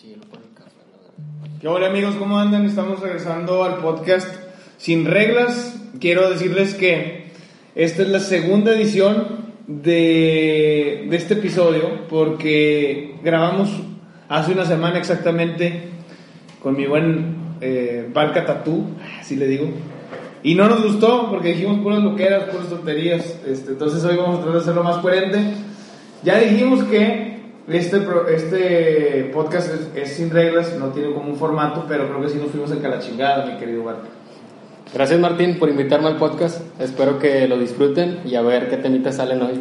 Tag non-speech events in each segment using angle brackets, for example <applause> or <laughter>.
chilo por el café, la. ¿Qué hola amigos? ¿Cómo andan? Estamos regresando al podcast Sin Reglas. Quiero decirles que esta es la segunda edición de, de este episodio porque grabamos hace una semana exactamente con mi buen eh, Tatú, así le digo. Y no nos gustó porque dijimos puras loqueras, puras tonterías. Este, entonces hoy vamos a tratar de hacerlo más coherente. Ya dijimos que este, este podcast es, es sin reglas, no tiene como un formato, pero creo que sí nos fuimos en la chingada, mi querido Valka. Gracias Martín por invitarme al podcast. Espero que lo disfruten y a ver qué temitas salen hoy.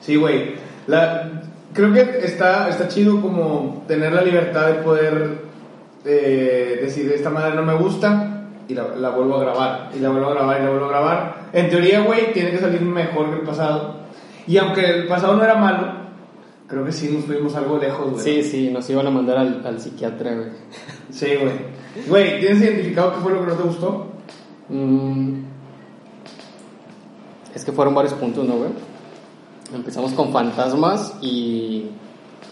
Sí, güey. Creo que está, está chido como tener la libertad de poder eh, decir, esta madre no me gusta y la, la vuelvo a grabar, y la vuelvo a grabar, y la vuelvo a grabar. En teoría, güey, tiene que salir mejor que el pasado. Y aunque el pasado no era malo, creo que sí nos fuimos algo lejos, güey. Sí, sí, nos iban a mandar al, al psiquiatra, güey. Sí, güey. Güey, ¿tienes identificado qué fue lo que no te gustó? Mm, es que fueron varios puntos, ¿no, güey? Empezamos con fantasmas y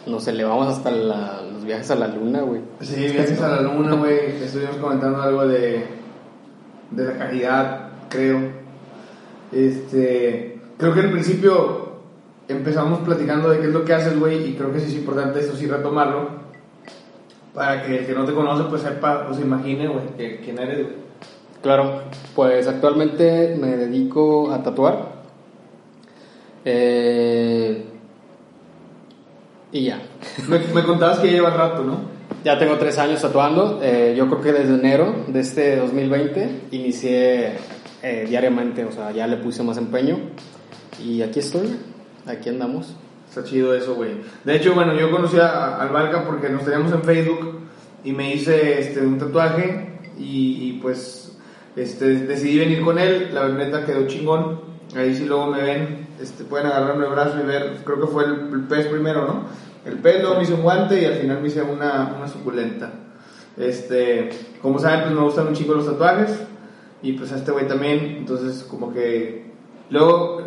nos elevamos hasta la- los viajes a la luna, güey. Sí, viajes a la luna, güey. Estuvimos comentando algo de, de la caridad, creo. Este, creo que al principio empezamos platicando de qué es lo que haces, güey, y creo que sí es importante eso sí retomarlo. Para que el que no te conoce, pues sepa, pues imagine, güey, quién eres, güey. Claro, pues actualmente me dedico a tatuar. Eh, y ya. Me, me contabas que ya llevas rato, ¿no? Ya tengo tres años tatuando. Eh, yo creo que desde enero de este 2020 inicié eh, diariamente, o sea, ya le puse más empeño. Y aquí estoy, aquí andamos. Está chido eso, güey. De hecho, bueno, yo conocí a, al porque nos teníamos en Facebook y me hice este, un tatuaje y, pues este, decidí venir con él. La neta quedó chingón. Ahí sí luego me ven, este, pueden agarrarme el brazo y ver, creo que fue el, pez primero, ¿no? El pez, luego me hice un guante y al final me hice una, una suculenta. Este, como saben, pues me gustan un chingo los tatuajes y pues a este güey también, entonces como que luego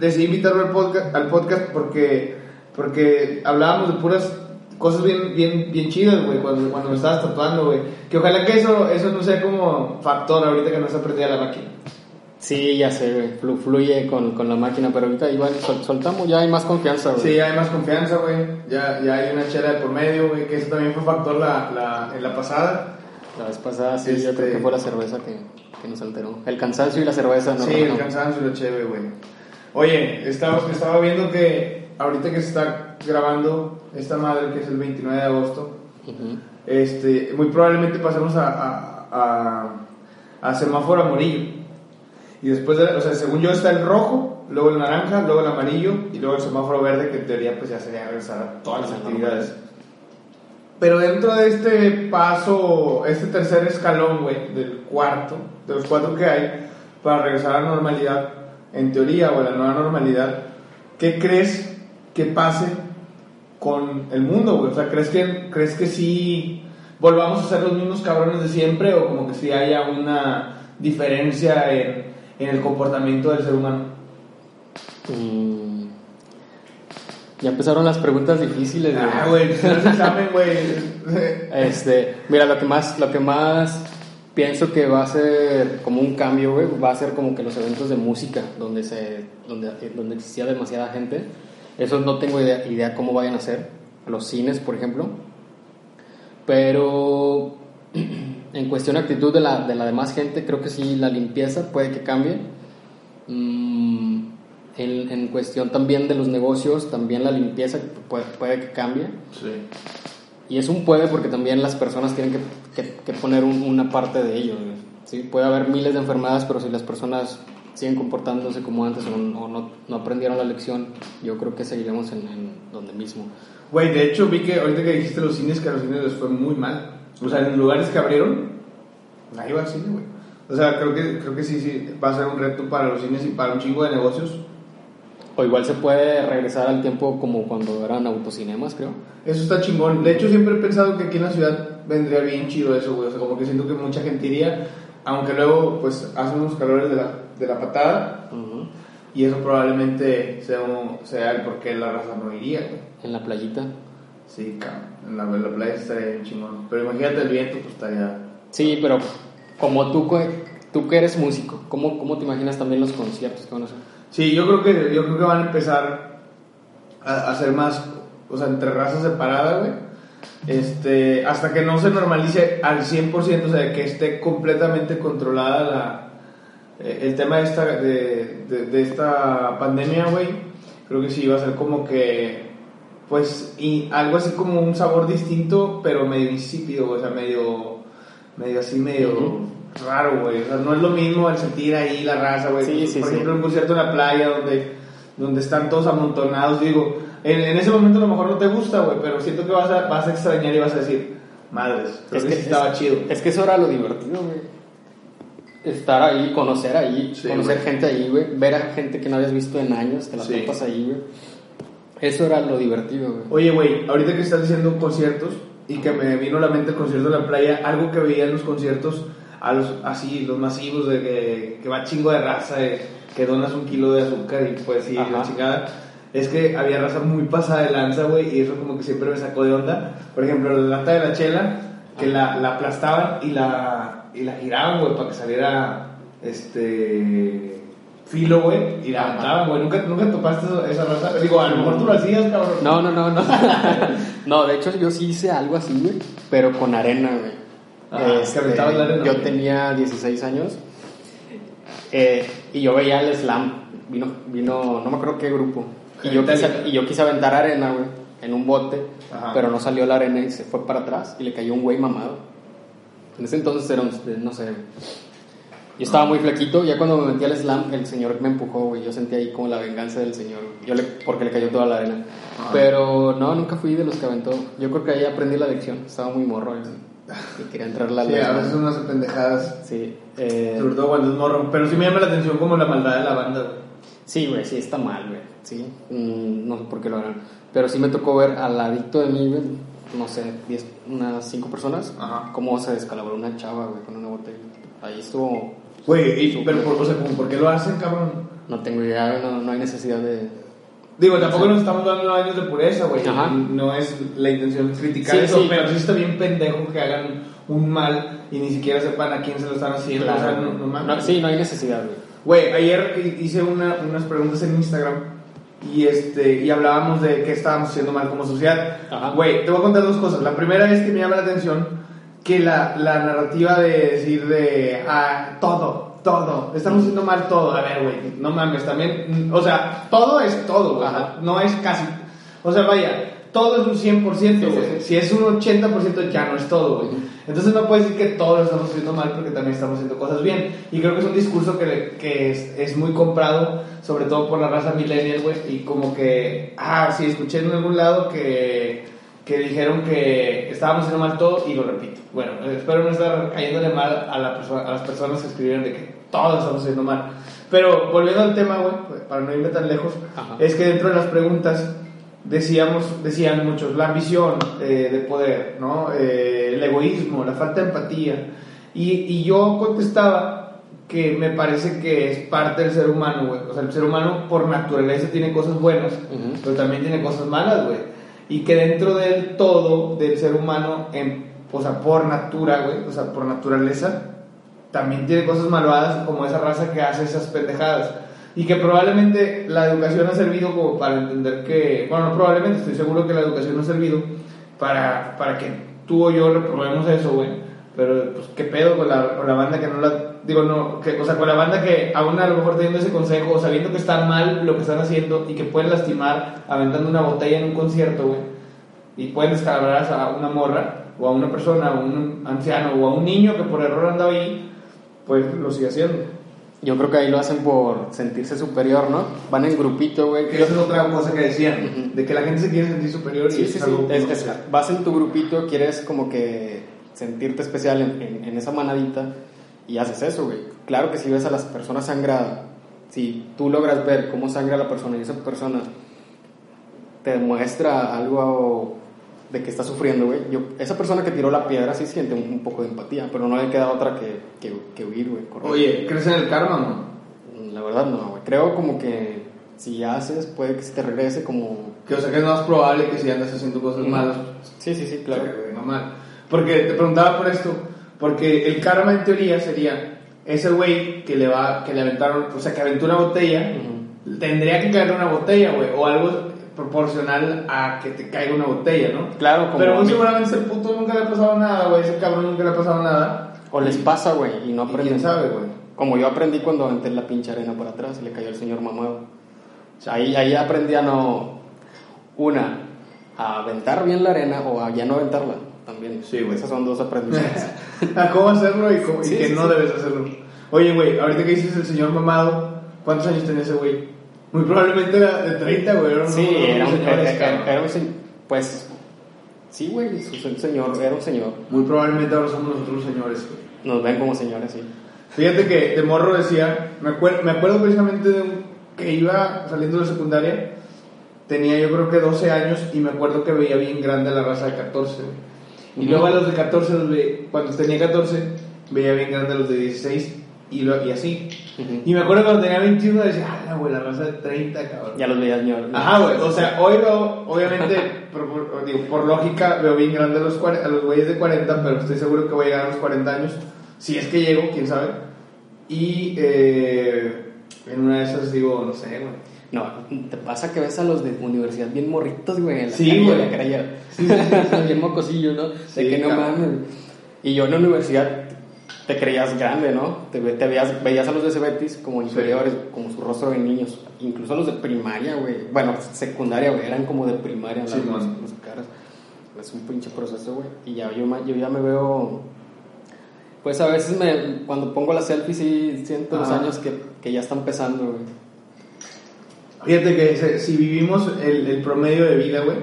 decidí invitarlo al podcast, al podcast porque, porque hablábamos de puras cosas bien, bien, bien chidas, güey, cuando, cuando me estabas tatuando, güey. Que ojalá que eso, eso no sea como factor ahorita que no está prendida la máquina. Sí, ya sé, güey, flu- fluye con, con la máquina, pero ahorita igual sol- soltamos, ya hay más confianza, güey. Sí, ya hay más confianza, güey. Ya, ya hay una chela de por medio, güey, que eso también fue factor la, la, en la pasada. La vez pasada sí, yo Este- creo que fue la cerveza que, que nos alteró. El cansancio y la cerveza, no. sí, el cansancio y lo chévere, güey. Oye, estaba, estaba viendo que ahorita que se está grabando esta madre, que es el 29 de agosto, este, muy probablemente pasemos a, a, a, a semáforo amarillo. Y después, de, o sea, según yo está el rojo, luego el naranja, luego el amarillo y luego el semáforo verde, que en teoría pues ya sería regresar a todas las actividades. Pero dentro de este paso, este tercer escalón, güey, del cuarto, de los cuatro que hay, para regresar a la normalidad, en teoría, o la nueva normalidad, ¿qué crees que pase con el mundo, güey? O sea, ¿crees que, ¿crees que sí volvamos a ser los mismos cabrones de siempre o como que sí haya una diferencia en, en el comportamiento del ser humano? Mm. Ya empezaron las preguntas difíciles. Ah, güey, examen, güey. <laughs> Este, mira, lo que más, lo que más pienso que va a ser como un cambio, güey, va a ser como que los eventos de música, donde se, donde, donde existía demasiada gente, eso no tengo idea, idea cómo vayan a ser, los cines, por ejemplo, pero <clears throat> en cuestión de actitud de la, de la demás gente, creo que sí, la limpieza puede que cambie. Mm, en, en cuestión también de los negocios, también la limpieza puede, puede que cambie. Sí. Y es un puede porque también las personas tienen que, que- que poner un- una parte de ello. ¿sí? Puede haber miles de enfermedades, pero si las personas siguen comportándose como antes o, no, no, no aprendieron la lección, yo creo que seguiremos en, en donde mismo. Güey, de hecho vi que ahorita que dijiste los cines, que a los cines les fue muy mal. O sea, en lugares que abrieron, nadie va al cine, güey. O sea, creo que, creo que sí, sí, va a ser un reto para los cines y para un chingo de negocios. O igual se puede regresar al tiempo como cuando eran autocinemas, creo. Eso está chingón. De hecho, siempre he pensado que aquí en la ciudad vendría bien chido eso, güey. O sea, como que siento que mucha gente iría, aunque luego, pues, hacen unos calores de la, de la patada. Ujú. Y eso probablemente sea, un- sea el por qué la raza no iría, güey. En la playita. Sí. En la, en la playa estaría bien chingón. Pero imagínate el viento, pues estaría. Sí, pero como tú, tú que eres músico, ¿cómo, cómo te imaginas también los conciertos que van a hacer? Sí, yo creo que, yo creo que van a empezar a, a hacer más, o sea, entre razas separadas, güey. Este, hasta que no se normalice al 100%, o sea, que esté completamente controlada la, eh, el tema de esta, de, de- esta pandemia, güey. Creo que sí va a ser como que, pues, y algo así como un sabor distinto, pero medio insípido, o sea, medio, medio así, medio. Raro, güey. O sea, no es lo mismo al sentir ahí la raza, güey. Sí, sí, Por sí. ejemplo, un concierto en la playa donde, donde están todos amontonados, digo, en, en ese momento a lo mejor no te gusta, güey, pero siento que vas a, vas a extrañar y vas a decir, madres, creo Es que, que sí estaba es- chido. Es que eso era lo divertido, güey. Estar ahí, conocer ahí, conocer güey. gente ahí, güey. Ver a gente que no habías visto en años, que la topas ahí, güey. Eso era lo divertido, güey. Oye, güey, ahorita que estás diciendo conciertos y que me vino a la mente el concierto de la playa, algo que veía en los conciertos, a los, así, los masivos, de que, que va chingo de raza, de que donas un kilo de azúcar y pues sí, la chingada. Es que había raza muy pasada de lanza, güey, y eso como que siempre me sacó de onda. Por ejemplo, la lata de la chela, que la, la aplastaban y la, y la giraban, güey, para que saliera, este, filo, güey, y la Ajá. aventaban, güey. ¿Nunca, ¿Nunca topaste esa raza? Digo, a lo mejor tú lo hacías, cabrón. No, no, no, no. <laughs> no, de hecho yo sí hice algo así, güey, pero con arena, güey. Ah, que aventabas la arena. Yo tenía 16 años eh, y yo veía el slam. Vino, vino, no me acuerdo qué grupo. Y yo, quise, y yo quise aventar arena, güey, en un bote, Ajá. pero no salió la arena y se fue para atrás y le cayó un güey mamado. En ese entonces era un, no sé, güey. Yo estaba muy flaquito, ya cuando me metí al slam, el señor me empujó, güey. Yo sentí ahí como la venganza del señor, güey. Yo le, porque le cayó toda la arena. Ajá. Pero no, nunca fui de los que aventó. Yo creo que ahí aprendí la lección. Estaba muy morro y, y quería entrar la Sí, a veces unas pendejadas, Sí, eh, sobre todo cuando es morro. Pero sí me llama la atención como la maldad de la banda, güey. sí, güey, sí, está mal, güey. Sí, Mm, no sé por qué lo harán. Pero sí me tocó ver al adicto de mí, güey, no sé, 10, unas 5 personas, Ajá. cómo se descalabró una chava, güey, con una botella. Ahí estuvo, Güey, pero por, o sea, ¿por qué lo hacen, cabrón? no tengo idea, no, no hay necesidad de... Digo, tampoco nos estamos dando años de pureza, güey. No es la intención criticar Sí, eso, sí. pero sí está bien pendejo que hagan un mal y ni siquiera sepan a quién se lo están haciendo. O sea, no, no mames. No, sí, no hay necesidad, güey. Güey, ayer hice una- unas preguntas en Instagram y este y hablábamos de qué estábamos haciendo mal como sociedad. Ajá. Güey, te voy a contar dos cosas. La primera es que me llama la atención que la, la narrativa de decir de ah, todo, todo, estamos haciendo mal todo. A ver, güey, no mames, también, mm, o sea, todo es todo, güey, no es casi. O sea, vaya, todo es un 100%, Sí, güey. sí. Si es un 80% ya no es todo, güey. Entonces no puedes decir que todo lo estamos haciendo mal porque también estamos haciendo cosas bien. Y creo que es un discurso que, que es, es muy comprado, sobre todo por la raza millennial, güey. Y como que, ah, sí, escuché en algún lado que, que dijeron que estábamos haciendo mal todo y lo repito. Bueno, espero no estar cayéndole mal a, la perso- a las personas que escribieron de que todo estamos haciendo mal. Pero volviendo al tema, güey, pues, para no irme tan lejos, Ajá. es que dentro de las preguntas decíamos, decían muchos, la ambición eh, de poder, ¿no? Eh, el egoísmo, la falta de empatía. Y, y yo contestaba que me parece que es parte del ser humano, güey. O sea, el ser humano por naturaleza tiene cosas buenas, Ujú. pero también tiene cosas malas, güey. Y que dentro del todo del ser humano, en, o sea, por natura, güey, o sea, por naturaleza, también tiene cosas malvadas como esa raza que hace esas pendejadas. Y que probablemente la educación ha servido como para entender que, bueno, no probablemente, estoy seguro que la educación ha servido para, para que tú o yo reprobemos eso, güey. Pero, pues, ¿qué pedo con la, con la banda que no la... Digo, no, que, o sea, con la banda que aún a lo mejor teniendo ese consejo, o sabiendo que está mal lo que están haciendo y que pueden lastimar aventando una botella en un concierto, güey. Y pueden descalabrar a una morra, o a una persona, o a un anciano, o a un niño que por error andaba ahí, pues lo sigue haciendo. Yo creo que ahí lo hacen por sentirse superior, ¿no? Van en grupito, güey. Que esa es otra cosa que decían, Ujú. de que la gente se quiere sentir superior y Sí, eso sí, es sí. algo Es- es- vas en tu grupito, quieres como que sentirte especial en, en- en esa manadita y haces eso, güey. Claro que si ves a las personas sangradas, si tú logras ver cómo sangra la persona y esa persona te demuestra algo de que está sufriendo, güey. Yo, esa persona que tiró la piedra sí siente un, un poco de empatía, pero no le queda otra que, que, que huir, güey. Oye, ¿crees en el karma, no? La verdad no, güey. Creo como que si haces puede que se te regrese como... Que, o sea, que es más probable que si andas haciendo cosas malas, Sí, sí, sí, claro. mal. Porque te preguntaba por esto, porque el karma en teoría sería ese güey que le va, que le aventaron, o sea, que aventó una botella, Ujú. tendría que caerle una botella, güey, o algo proporcional a que te caiga una botella, ¿no? Claro, como Pero muy seguramente ese puto nunca le ha pasado nada, güey, ese cabrón nunca le ha pasado nada. O les pasa, güey, y no Y aprenden. quién sabe, güey. Como yo aprendí cuando aventé la pinche arena por atrás y le cayó el señor mamado. O sea, ahí, ahí aprendí a no. Una, a aventar bien la arena o a ya no aventarla Sí, güey. Esas son dos aprendizajes. a <laughs> cómo hacerlo y, cómo- y Sí, que sí, no sí. debes hacerlo. Oye, güey, ahorita que dices el señor mamado, ¿cuántos años tenía ese güey? Muy probablemente era de 30, güey. Era un, sí, era un, señores, era- un se- Pues. Sí, güey, su- señor, era un señor. Muy probablemente ahora somos nosotros señores, güey. Nos ven como señores, sí. Fíjate que de morro decía, me, acuer- me acuerdo precisamente de un que iba saliendo de secundaria, tenía yo creo que 12 años y me acuerdo que veía bien grande la raza de 14. güey. Y luego a los de 14, los ve- cuando tenía 14, veía bien grande a los de 16 y, lo, y así. Ujú. Y me acuerdo cuando tenía 21 decía, ah, güey, la raza de 30, cabrón. Ya los veía señor. Ajá, güey, o sea, hoy veo, obviamente, <laughs> por, digo, por lógica, veo bien grande a los, a los güeyes de 40, pero estoy seguro que voy a llegar a los 40 años, si es que llego, quién sabe. Y eh, en una de esas digo, no sé, güey. No, te pasa que ves a los de universidad bien morritos, güey. en la Sí, güey. la Sí, bien mocosillos, ¿no? Sí, de que no cabrón. mames. Y yo en la universidad te creías grande, ¿no? Te, ve- te veías, veías a los de Cebetis como inferiores, como su rostro de niños. Incluso a los de primaria, güey. Bueno, secundaria, güey. Eran como de primaria las, Sí, las- las caras. Es un pinche proceso, güey. Y ya yo, ya me veo... Pues a veces me, cuando pongo las selfies sí siento los años que, que ya están pesando, güey. Fíjate que si vivimos el, el promedio de vida, güey,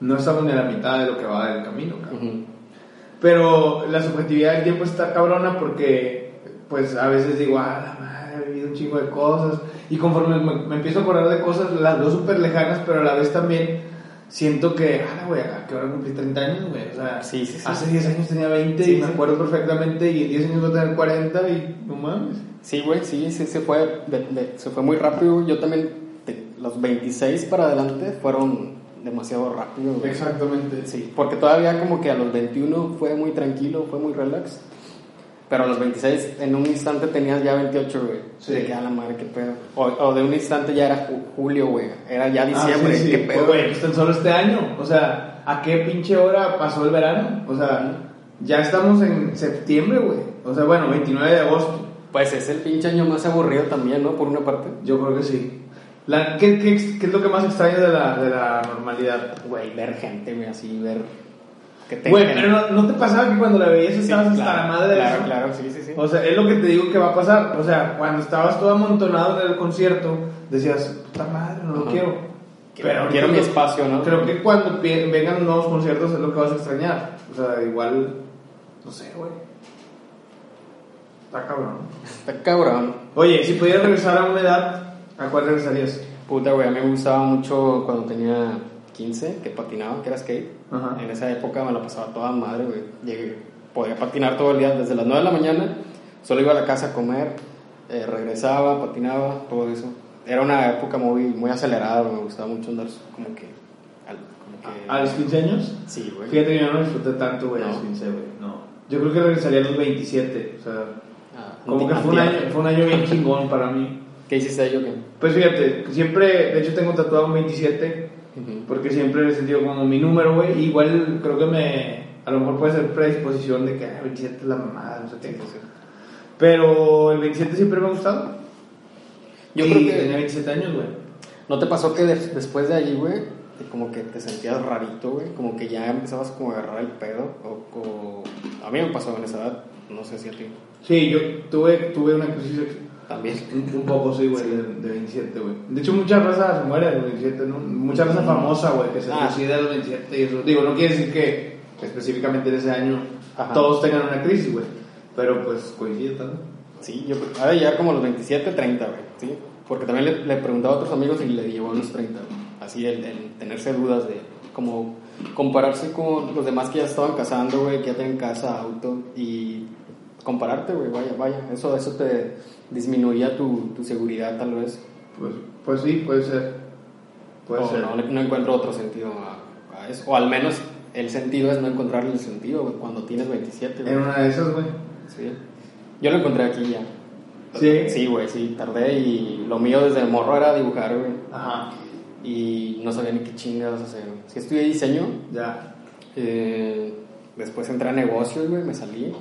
no estamos ni a la mitad de lo que va del camino, cabrón. Ujú. Pero la subjetividad del tiempo está cabrona porque, pues, a veces digo, ah, la madre, he vivido un chingo de cosas. Y conforme me, me empiezo a acordar de cosas, las veo súper lejanas, pero a la vez también siento que, ah, güey, ¿a qué hora cumplí 30 años, güey? O sea, Sí, sí, sí. hace 10 años tenía 20 Sí, y me acuerdo perfectamente, y en 10 años voy a tener 40 y no mames. Sí, güey, sí, sí, se fue, de- de- se fue muy rápido. Yo también, de los 26 para adelante fueron demasiado rápido. güey. Exactamente. Sí, porque todavía como que a los 21 fue muy tranquilo, fue muy relax. Pero a los 26, en un instante tenías ya 28, güey. Sí. De que a la madre, qué pedo. O, o de un instante ya era ju- julio, güey. Era ya Ah, diciembre, sí, sí. qué pedo. güey, pues tan solo este año. O sea, ¿a qué pinche hora pasó el verano? O sea, ya estamos en septiembre, güey. O sea, bueno, 29 de agosto. Pues es el pinche año más aburrido también, ¿no? Por una parte. Yo creo que sí. La, ¿qué, qué, qué es lo que más extraño de la, de la normalidad? Güey, ver gente, güey, así, ver... Que te Güey, pero no, ¿no te pasaba que cuando la veías Sí, estabas hasta claro, la madre de Claro, eso? claro, sí, sí, sí. O sea, es lo que te digo que va a pasar. O sea, cuando estabas todo amontonado en el concierto, decías, puta madre, no lo Ajá. quiero. Quiero- ahorita quiero mi espacio, ¿no? Creo que cuando vengan nuevos conciertos es lo que vas a extrañar. O sea, igual, no sé, güey. Está cabrón. Está cabrón. Oye, si pudieras regresar a una edad, ¿a cuál regresarías? Puta, güey, a mí me gustaba mucho cuando tenía 15, que patinaba, que era skate. Ajá. En esa época me la pasaba toda madre, güey. Llegué, podía patinar todo el día, desde las 9 de la mañana, solo iba a la casa a comer, eh, regresaba, patinaba, todo eso. Era una época muy, muy acelerada, me gustaba mucho andar como que... al- como que ¿A los 15 años? Sí, güey. Fíjate que yo no disfruté tanto, güey, a los No. 15, güey. No. Yo creo que regresaría a los 27. O sea, Ah, como que fue un, año, fue un año bien chingón para mí. ¿Qué hiciste ahí, yo qué? Pues fíjate, siempre, de hecho tengo tatuado un 27, Porque siempre he sentido como mi número, güey. Igual creo que me, a lo mejor puede ser predisposición de que ah, 27 es la mamada, no sé qué. Sí. Pero el 27 siempre me ha gustado. Yo Y creo que... tenía 27 años, güey. ¿No te pasó que de- después de allí, güey, como que te sentías rarito, güey? Como que ya empezabas como a agarrar el pedo. O, o- A mí me pasó en esa edad, no sé si a ti Sí, yo tuve, tuve una crisis también. un, un poco, sí, güey, de, de 27, güey. De hecho, mucha raza se muere a los 27, ¿no? Mucha raza famosa, güey, que se Ah. suicida a los 27 y eso. Digo, no quiere decir que específicamente en ese año Ajá. todos tengan una crisis, güey. Pero pues coincide también. Sí, yo de llegar como los 27, 30, güey, ¿sí? Porque también le, le preguntaba a otros amigos y le llevó a los 30, güey. Así el, el tenerse dudas de como compararse con los demás que ya estaban casando, güey, que ya tienen casa, auto y compararte, güey, vaya, vaya. Eso, eso te disminuía tu, tu seguridad tal vez. Pues, pues sí, puede ser. Puede o ser. No, no encuentro otro sentido a, a eso. O al menos el sentido es no encontrarle el sentido, cuando tienes 27, güey. En una de esas, güey. Sí. Yo lo encontré aquí ya. ¿Sí? Sí, güey, sí, tardé y lo mío desde morro era dibujar, güey. Ajá. Y no sabía ni qué chingados hacer. Es que estudié diseño, Ya. eh, después entré a negocios, güey, me salí.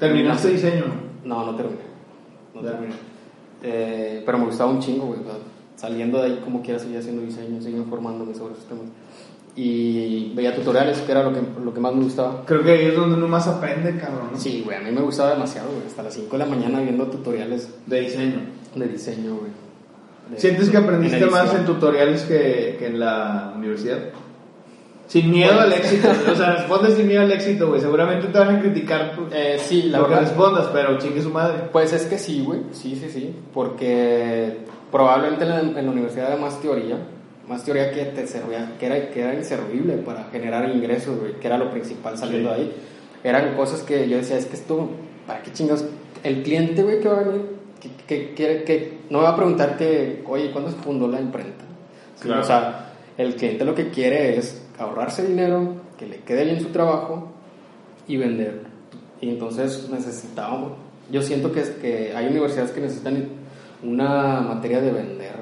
¿Terminaste diseño? No, no terminé. No Ya. terminé. Eh, pero me gustaba un chingo, güey. Saliendo de ahí, como quiera, seguía haciendo diseño, seguía informándome sobre esos temas. Y veía tutoriales, que era lo que, lo que más me gustaba. Creo que ahí es donde uno más aprende, cabrón. ¿no? Sí, güey, a mí me gustaba demasiado, güey. Hasta las 5 de la mañana viendo tutoriales De diseño. de diseño, güey. ¿Sientes que aprendiste en más en tutoriales que, que en la universidad? Sin miedo al éxito. o sea, responde sin miedo al éxito, güey. Seguramente te van a criticar por Eh, sí, la lo que verdad. respondas, pero chingue su madre. Pues es que sí, güey. Sí, sí, sí. Porque probablemente en la, en la universidad había más teoría. Más teoría que te servía, que era, que era inservible para generar ingresos, güey. Que era lo principal saliendo Sí. de ahí. Eran cosas que yo decía, es que esto, ¿para qué chingados? El cliente, güey, que va a venir, que, que, quiere- que no me va a preguntar que, oye, ¿cuándo se fundó la imprenta? Claro. O sea, el cliente lo que quiere es ahorrarse dinero, que le quede bien su trabajo y vender. Y entonces necesitamos, yo siento que, que hay universidades que necesitan una materia de vender,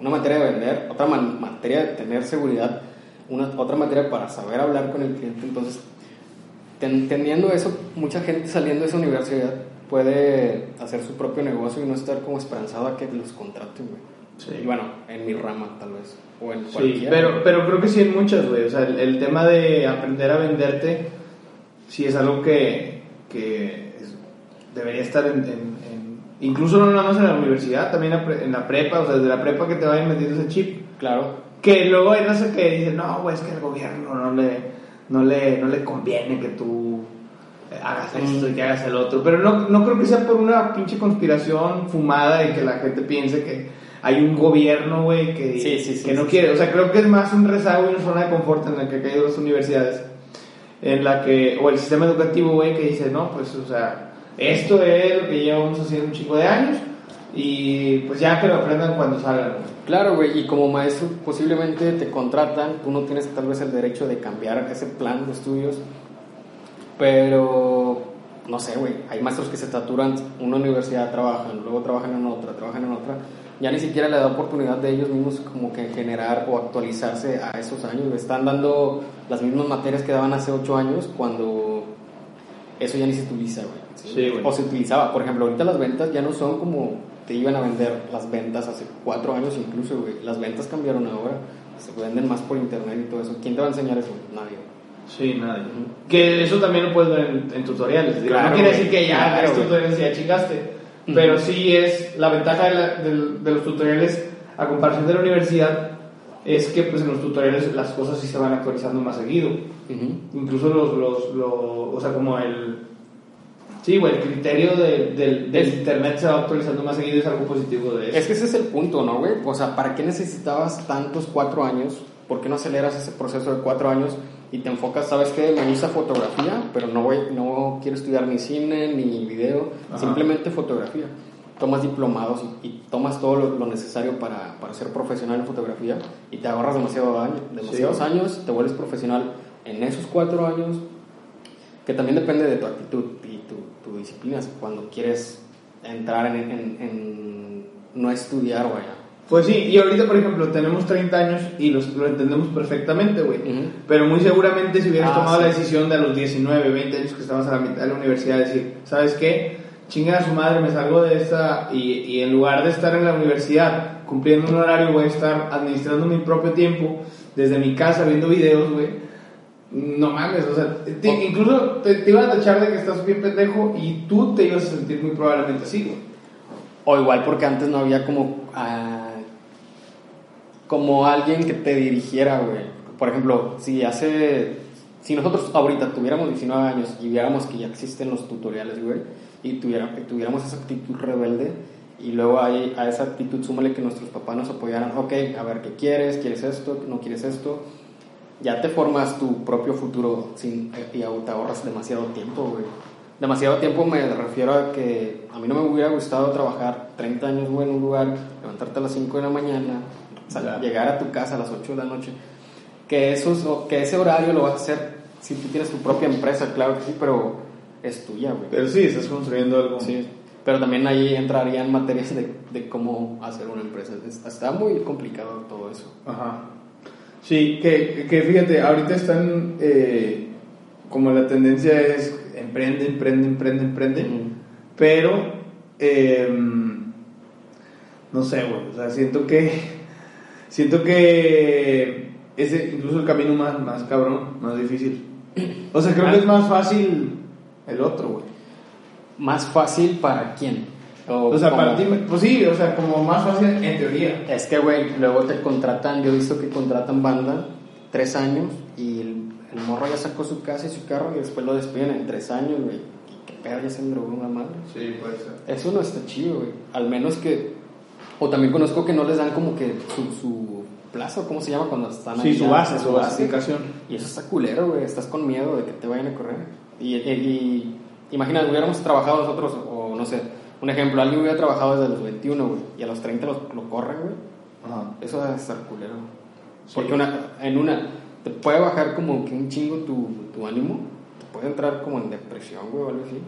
una materia de vender, otra ma- materia de tener seguridad, una, otra materia para saber hablar con el cliente. Entonces, ten- teniendo eso, mucha gente saliendo de esa universidad puede hacer su propio negocio y no estar como esperanzado a que los contraten. Sí. Y bueno, en mi rama tal vez, o en Sí, pero, pero creo que sí en muchas, güey. O sea, el, el tema de aprender a venderte, sí es algo que, que es- debería estar en, en- en- Incluso no nada más en la universidad, también en la prepa, o sea, desde la prepa que te vayan metiendo ese chip. Claro, Que luego hay raza que dice, no, güey, es que al gobierno no le, no le, no le conviene que tú eh, hagas esto y que hagas el otro. Pero no, no creo que sea por una pinche conspiración fumada y que la gente piense que hay un gobierno, güey, que, Sí, sí, sí, que no quiere. O sea, creo que es más un rezago y una zona de confort en la que han caído las universidades. En la que, o el sistema educativo, güey, que dice, no, pues, o sea, esto es lo que llevamos haciendo un chico de años y pues ya que lo aprendan cuando salgan. Claro, güey, y como maestro posiblemente te contratan, tú no tienes tal vez el derecho de cambiar ese plan de estudios, pero no sé, güey, hay maestros que se saturan una universidad, trabajan, luego trabajan en otra, trabajan en otra, ya ni siquiera le da oportunidad de ellos mismos como que generar o actualizarse a esos años, güey. están dando las mismas materias que daban hace ocho años cuando eso ya ni se utiliza, güey. Sí, güey. O se utilizaba, por ejemplo, ahorita las ventas ya no son como te iban a vender las ventas hace cuatro años incluso, güey. Las ventas cambiaron ahora, se venden más por internet y todo eso. ¿Quién te va a enseñar eso? Nadie. Sí, nadie. Que eso también lo puedes ver en, en tutoriales. Claro, no quiere decir que ya Claro, y ya chingaste. Pero sí es la ventaja de, la- del- de los tutoriales a comparación de la universidad es que pues en los tutoriales las cosas sí se van actualizando más seguido. Incluso los, los, los o sea, como el Sí, güey, el criterio de- del, del internet se va actualizando más seguido es algo positivo de eso. Es que ese es el punto, ¿no, güey? O sea, ¿para qué necesitabas tantos cuatro años? ¿Por qué no aceleras ese proceso de cuatro años y te enfocas, sabes qué? Me gusta fotografía, pero no, voy, no quiero estudiar ni cine ni video, Ajá. simplemente fotografía. Tomas diplomados y, y tomas todo lo, lo necesario para, para ser profesional en fotografía y te ahorras demasiado año- demasiados Sí. años, te vuelves profesional en esos cuatro años, que también depende de tu actitud y tu, tu disciplina, cuando quieres entrar en, en- en no estudiar, vaya. Pues sí, y ahorita, por ejemplo, tenemos 30 años y los- lo entendemos perfectamente, güey. Ujú. Pero muy seguramente si hubieras Ah, tomado sí. la decisión de a los 19, 20 años que estabas a la mitad de la universidad, decir, ¿sabes qué? Chinga a su madre, me salgo de esta y, y en lugar de estar en la universidad cumpliendo un horario, voy a estar administrando mi propio tiempo desde mi casa viendo videos, güey. No mames, o sea, te- incluso te, te iban a tachar de que estás bien pendejo y tú te ibas a sentir muy probablemente así, güey. O igual porque antes no había como ah, como alguien que te dirigiera, güey. Por ejemplo, si hace si nosotros ahorita tuviéramos 19 años y viéramos que ya existen los tutoriales, güey, y tuviera- y tuviéramos esa actitud rebelde y luego ahí, a esa actitud súmale que nuestros papás nos apoyaran, ok, a ver qué quieres, quieres esto, no quieres esto, ya te formas tu propio futuro sin, y te ahorras demasiado tiempo, güey. Demasiado tiempo me refiero a que a mí no me hubiera gustado trabajar 30 años, güey, en un lugar, levantarte a las 5 de la mañana, O sea, Claro. llegar a tu casa a las 8 de la noche. Que, eso, que ese horario lo vas a hacer si tú tienes tu propia empresa, claro que sí, pero es tuya, güey. Pero sí, estás construyendo algo. Sí, pero también ahí entrarían materias de, de cómo hacer una empresa. Es- Está muy complicado todo eso. Ajá. Sí, que, que fíjate, ahorita están, eh, como la tendencia es emprende, emprende, emprende, emprende, Mm. pero, eh, no sé, güey, o sea, siento que, siento que ese, incluso el camino más, más cabrón, más difícil. O sea, creo que es más fácil el otro, güey. ¿Más fácil para quién? O sea, como- para ti, pues sí, o sea, como más fácil en teoría. Es que, güey, luego te contratan, yo he visto que contratan banda tres años y el, el morro ya sacó su casa y su carro y después lo despiden en tres años, güey. Y qué pedo, ya se drogó una madre. Sí, puede ser. Eso no está chido, güey. Al menos que. O también conozco que no les dan como que su, su plaza, ¿cómo se llama cuando están Sí, ahí su ya? base, su basificación. Y eso está culero, güey. Estás con miedo de que te vayan a correr. Y, y, y imagina, hubiéramos trabajado nosotros, o no sé, un ejemplo, alguien hubiera trabajado desde los 21, güey, y a los 30 lo, lo corren, güey. Ajá. Eso debe estar culero. Sí. Porque una, en una, te puede bajar como que un chingo tu, tu ánimo, te puede entrar como en depresión, güey, o algo así.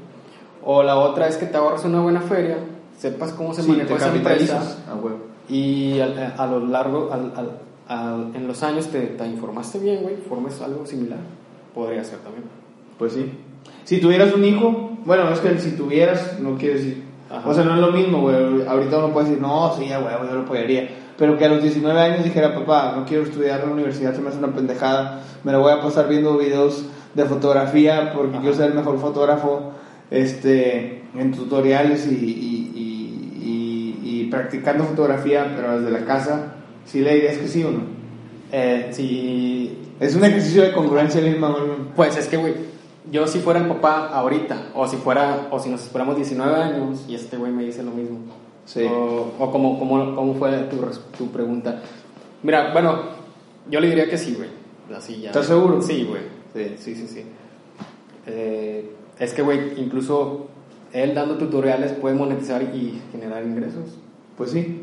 O la otra es que te ahorras una buena feria, sepas cómo se Sí, maneja esa empresa capitalizas. A huevo. y al- a, lo largo, en los años te, te informaste bien, güey, formes algo similar. Podría ser también. Pues sí. Si tuvieras un hijo, bueno, es que si tuvieras, no quiere decir. Ajá. O sea, no es lo mismo, güey. Ahorita uno puede decir, no, sí, ya, güey, yo lo apoyaría. Pero que a los 19 años dijera, papá, no quiero estudiar en la universidad, se me hace una pendejada. Me la voy a pasar viendo videos de fotografía porque Ajá. quiero ser el mejor fotógrafo este, en tutoriales y, y, y, y- y practicando fotografía, pero desde la casa. Sí, la idea es que sí o no. Eh, sí, Es un ejercicio de congruencia misma, güey. Pues es que, güey, yo si fuera el papá ahorita, o si fuera, o si nos esperamos 19 años y este güey me dice lo mismo. Sí. O, o como, como, ¿cómo fue tu, tu pregunta? Mira, bueno, yo le diría que sí, güey. Así ya. ¿Estás seguro? Sí, güey. Sí, sí, sí. sí. Eh, es que, güey, incluso él dando tutoriales puede monetizar y generar ingresos. Pues sí.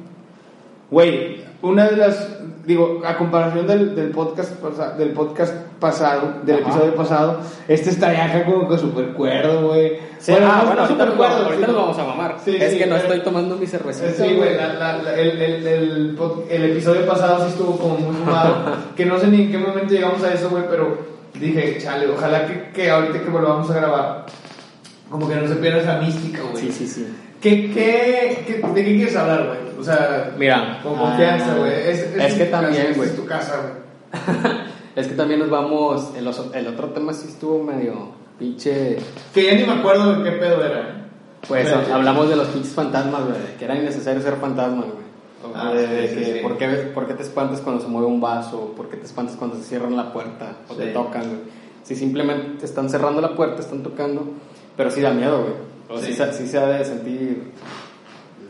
Güey, una de las, digo, a comparación del, del, podcast, del podcast pasado, del Ajá. episodio pasado, este estaría acá como que súper cuerdo, güey. Sí, ah, no- bueno, no ahorita, cuerdo, ahorita sino- nos vamos a mamar. Sí, es sí, que no pero- estoy tomando mi cervecita. Sí, güey, el, el, el, el episodio pasado sí estuvo como muy fumado, <laughs> que no sé ni en qué momento llegamos a eso, güey, pero dije, chale, ojalá que, que ahorita que volvamos a grabar, como que no se pierda esa mística, güey. Sí, sí, sí. ¿Qué, qué, qué- ¿De qué quieres hablar, güey? O sea, Mira, con confianza, ah, güey. es, es que también, güey. Es tu casa, güey. <laughs> Es que también nos vamos. El, oso- el otro tema sí estuvo medio pinche. Que ya ni me acuerdo de qué pedo era. Pues Espérate. hablamos de los pinches fantasmas, güey. Que era innecesario ser fantasma, güey. Ah, de, de sí, que, sí. ¿por, qué, por qué te espantas cuando se mueve un vaso? ¿Por qué te espantas cuando se cierran la puerta? O te Sí. tocan, güey. Si simplemente te están cerrando la puerta, están tocando. Pero sí da miedo, güey. O sí. Sí. se- sí se ha de sentir.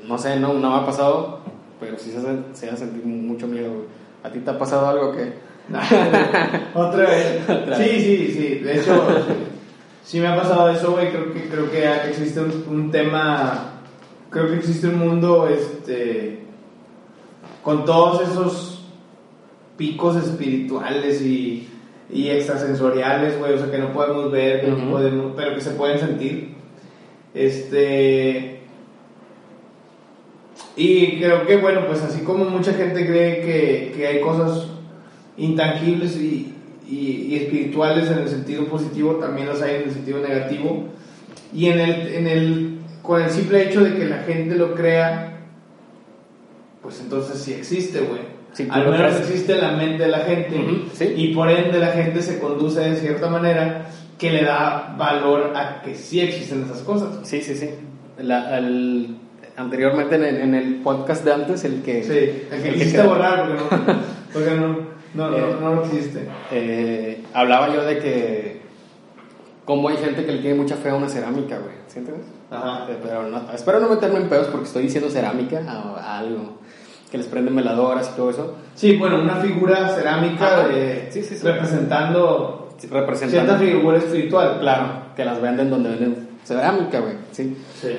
No sé, no, no me ha pasado. Pero sí se, se ha de sentir mucho miedo. ¿A ti te ha pasado algo que.? <laughs> Otra vez. Otra sí, vez. sí, sí. De hecho, sí me ha pasado eso, güey. Creo que, creo que existe un, un tema. Creo que existe un mundo, este. Con todos esos picos espirituales y, y extrasensoriales, güey. O sea, que no podemos ver, que no podemos, pero que se pueden sentir. Este. Y creo que, bueno, pues así como mucha gente cree que, que hay cosas intangibles y, y- y espirituales en el sentido positivo, también las hay en el sentido negativo. Y en el, en el, con el simple hecho de que la gente lo crea, pues entonces sí existe, güey. Sí, Al menos existe la mente de la gente sí. y por ende la gente se conduce de cierta manera que le da valor a que sí existen esas cosas. Sí, sí, sí. La- el- anteriormente en el, en el podcast de antes, el que. Sí, el que el borrar porque no, <laughs> porque no, no, no, Eh. no lo quisiste. Eh, hablaba yo de que. Como hay gente que le tiene mucha fe a una cerámica, güey. ¿Sí entiendes? Ajá. Eh, Pero no- espero no meterme en pedos porque estoy diciendo cerámica a, a algo. Que les prenden veladoras y todo eso. Sí, bueno, una figura cerámica Ajá. de, Sí, sí, sí. representando Representando. cierta figura espiritual. Claro, que las venden donde venden cerámica, güey. Sí. Sí.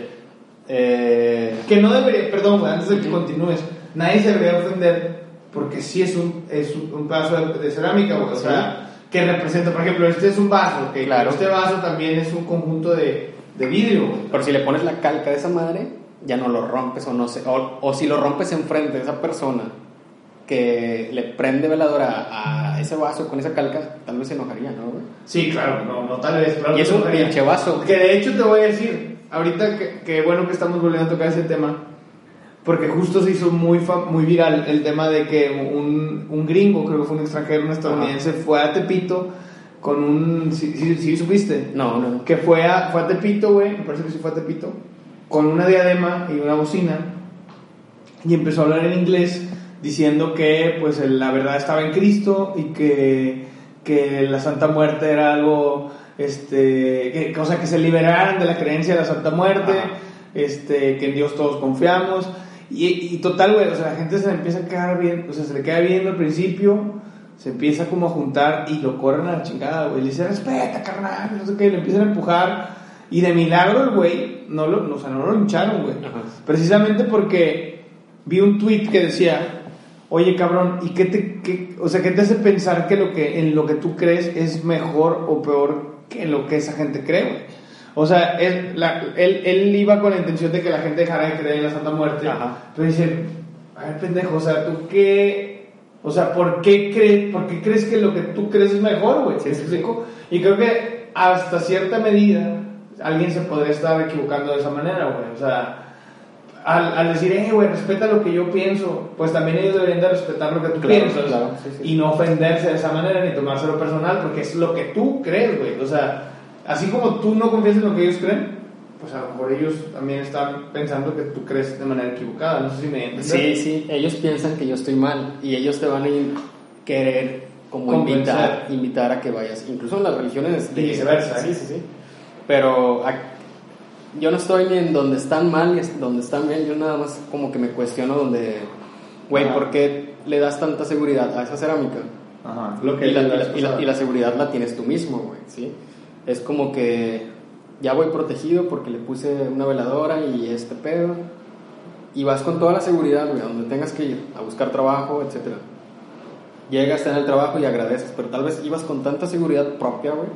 Eh, Que no debería, perdón, güey, antes de que continúes, nadie se debería ofender porque sí es un, es un, pedazo de, de cerámica, güey. O sea, que representa, por ejemplo, este es un vaso, que Claro. este vaso también es un conjunto de, de vidrio, güey. Pero si le pones la calca de esa madre, ya no lo rompes o no sé. O, o si lo rompes enfrente de esa persona que le prende veladora a ese vaso con esa calca, tal vez se enojaría, ¿no, güey? Sí, claro, no, no tal vez, claro. Y es un pinche vaso. Que de hecho te voy a decir, ahorita que, que bueno que estamos volviendo a tocar ese tema, porque justo se hizo muy, muy viral el tema de que un, un gringo, creo que fue un extranjero, un estadounidense, fue a Tepito con un... ¿Sí, sí, sí supiste? No, no, no. Que fue a, fue a Tepito, güey, me parece que sí fue a Tepito, con una diadema y una bocina, y empezó a hablar en inglés diciendo que pues la verdad estaba en Cristo y que, que la Santa Muerte era algo, este, que, cosa que se liberaran de la creencia de la Santa Muerte, Ajá. este, que en Dios todos confiamos. Y, y total, güey, o sea, la gente se le empieza a quedar bien, o sea, se le queda viendo al principio, se empieza como a juntar y lo corren a la chingada, güey. Le dice, respeta, carnal, no sé qué, le empiezan a empujar. Y de milagro el güey, no lo, o sea, no lo hincharon, güey. Precisamente porque vi un tweet que decía, oye cabrón, ¿y qué te, qué- o sea, qué te hace pensar que lo que en lo que tú crees es mejor o peor que lo que esa gente cree, güey? O sea, él, la- él, él iba con la intención de que la gente dejara de creer en la Santa Muerte, Ajá. pero dice, a ver pendejo, o sea, ¿tú qué, o sea, ¿por qué, crees, ¿por qué crees que lo que tú crees es mejor, güey? Sí, ¿Me sí? Y creo que hasta cierta medida alguien se podría estar equivocando de esa manera, güey. O sea, al, al decir, eh, güey, respeta lo que yo pienso, pues también ellos deberían de respetar lo que tú Claro, piensas claro, sí, sí. y no ofenderse de esa manera ni tomárselo personal, porque es lo que tú crees, güey. O sea, así como tú no confías en lo que ellos creen, pues a lo mejor ellos también están pensando que tú crees de manera equivocada. No sé si me entiendes. Sí, sí, ellos piensan que yo estoy mal y ellos te van a querer como invitar, invitar a que vayas, incluso en las religiones Y viceversa, ¿eh? Sí, sí, sí. Pero yo no estoy ni en donde están mal ni en donde están bien, yo nada más como que me cuestiono donde, güey, Ajá. ¿por qué le das tanta seguridad a esa cerámica? Ajá, lo que y, la, y la la- vez y la- pasada. y la seguridad la tienes tú mismo, güey, ¿sí? Es como que ya voy protegido porque le puse una veladora y este pedo. Y vas con toda la seguridad, güey, a donde tengas que ir, a buscar trabajo, etcétera. Llegas, dan el trabajo y agradeces, pero tal vez ibas con tanta seguridad propia, güey.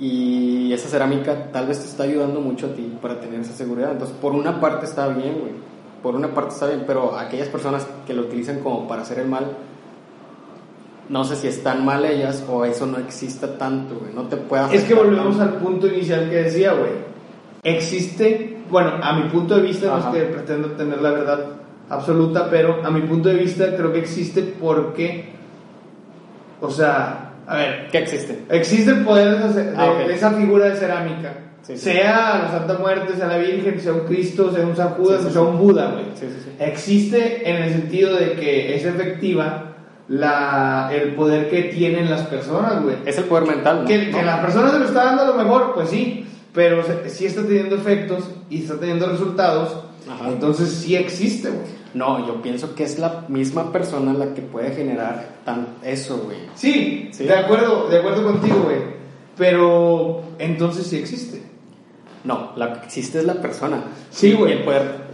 Y esa cerámica tal vez te está ayudando mucho a ti para tener esa seguridad. Entonces, por una parte está bien, güey. Por una parte está bien, pero aquellas personas que lo utilizan como para hacer el mal, no sé si están mal ellas o eso no exista tanto, güey. No te puede Es que volvemos tanto. al punto inicial que decía, güey. Existe, bueno, a mi punto de vista, no Ajá. es que pretendo tener la verdad absoluta, pero a mi punto de vista creo que existe porque, o sea, a ver, ¿Qué existe? existe el poder de esa, de- Ah, ok. de esa figura de cerámica. Sí, sí. Sea la Santa Muerte, sea la Virgen, sea un Cristo, sea un San Judas, Sí, sea un Buda, güey. Sí, sí, sí. Existe en el sentido de que es efectiva la, el poder que tienen las personas, güey. Es el poder mental, ¿no? Que, que ¿No? la persona se lo está dando a lo mejor, pues sí, pero sí está teniendo efectos y está teniendo resultados, Ajá. entonces sí existe, güey. No, yo pienso que es la misma persona la que puede generar tan eso, güey. Sí, Sí. de acuerdo, de acuerdo contigo, güey, pero entonces sí existe. No, la que existe es la persona. Sí, güey.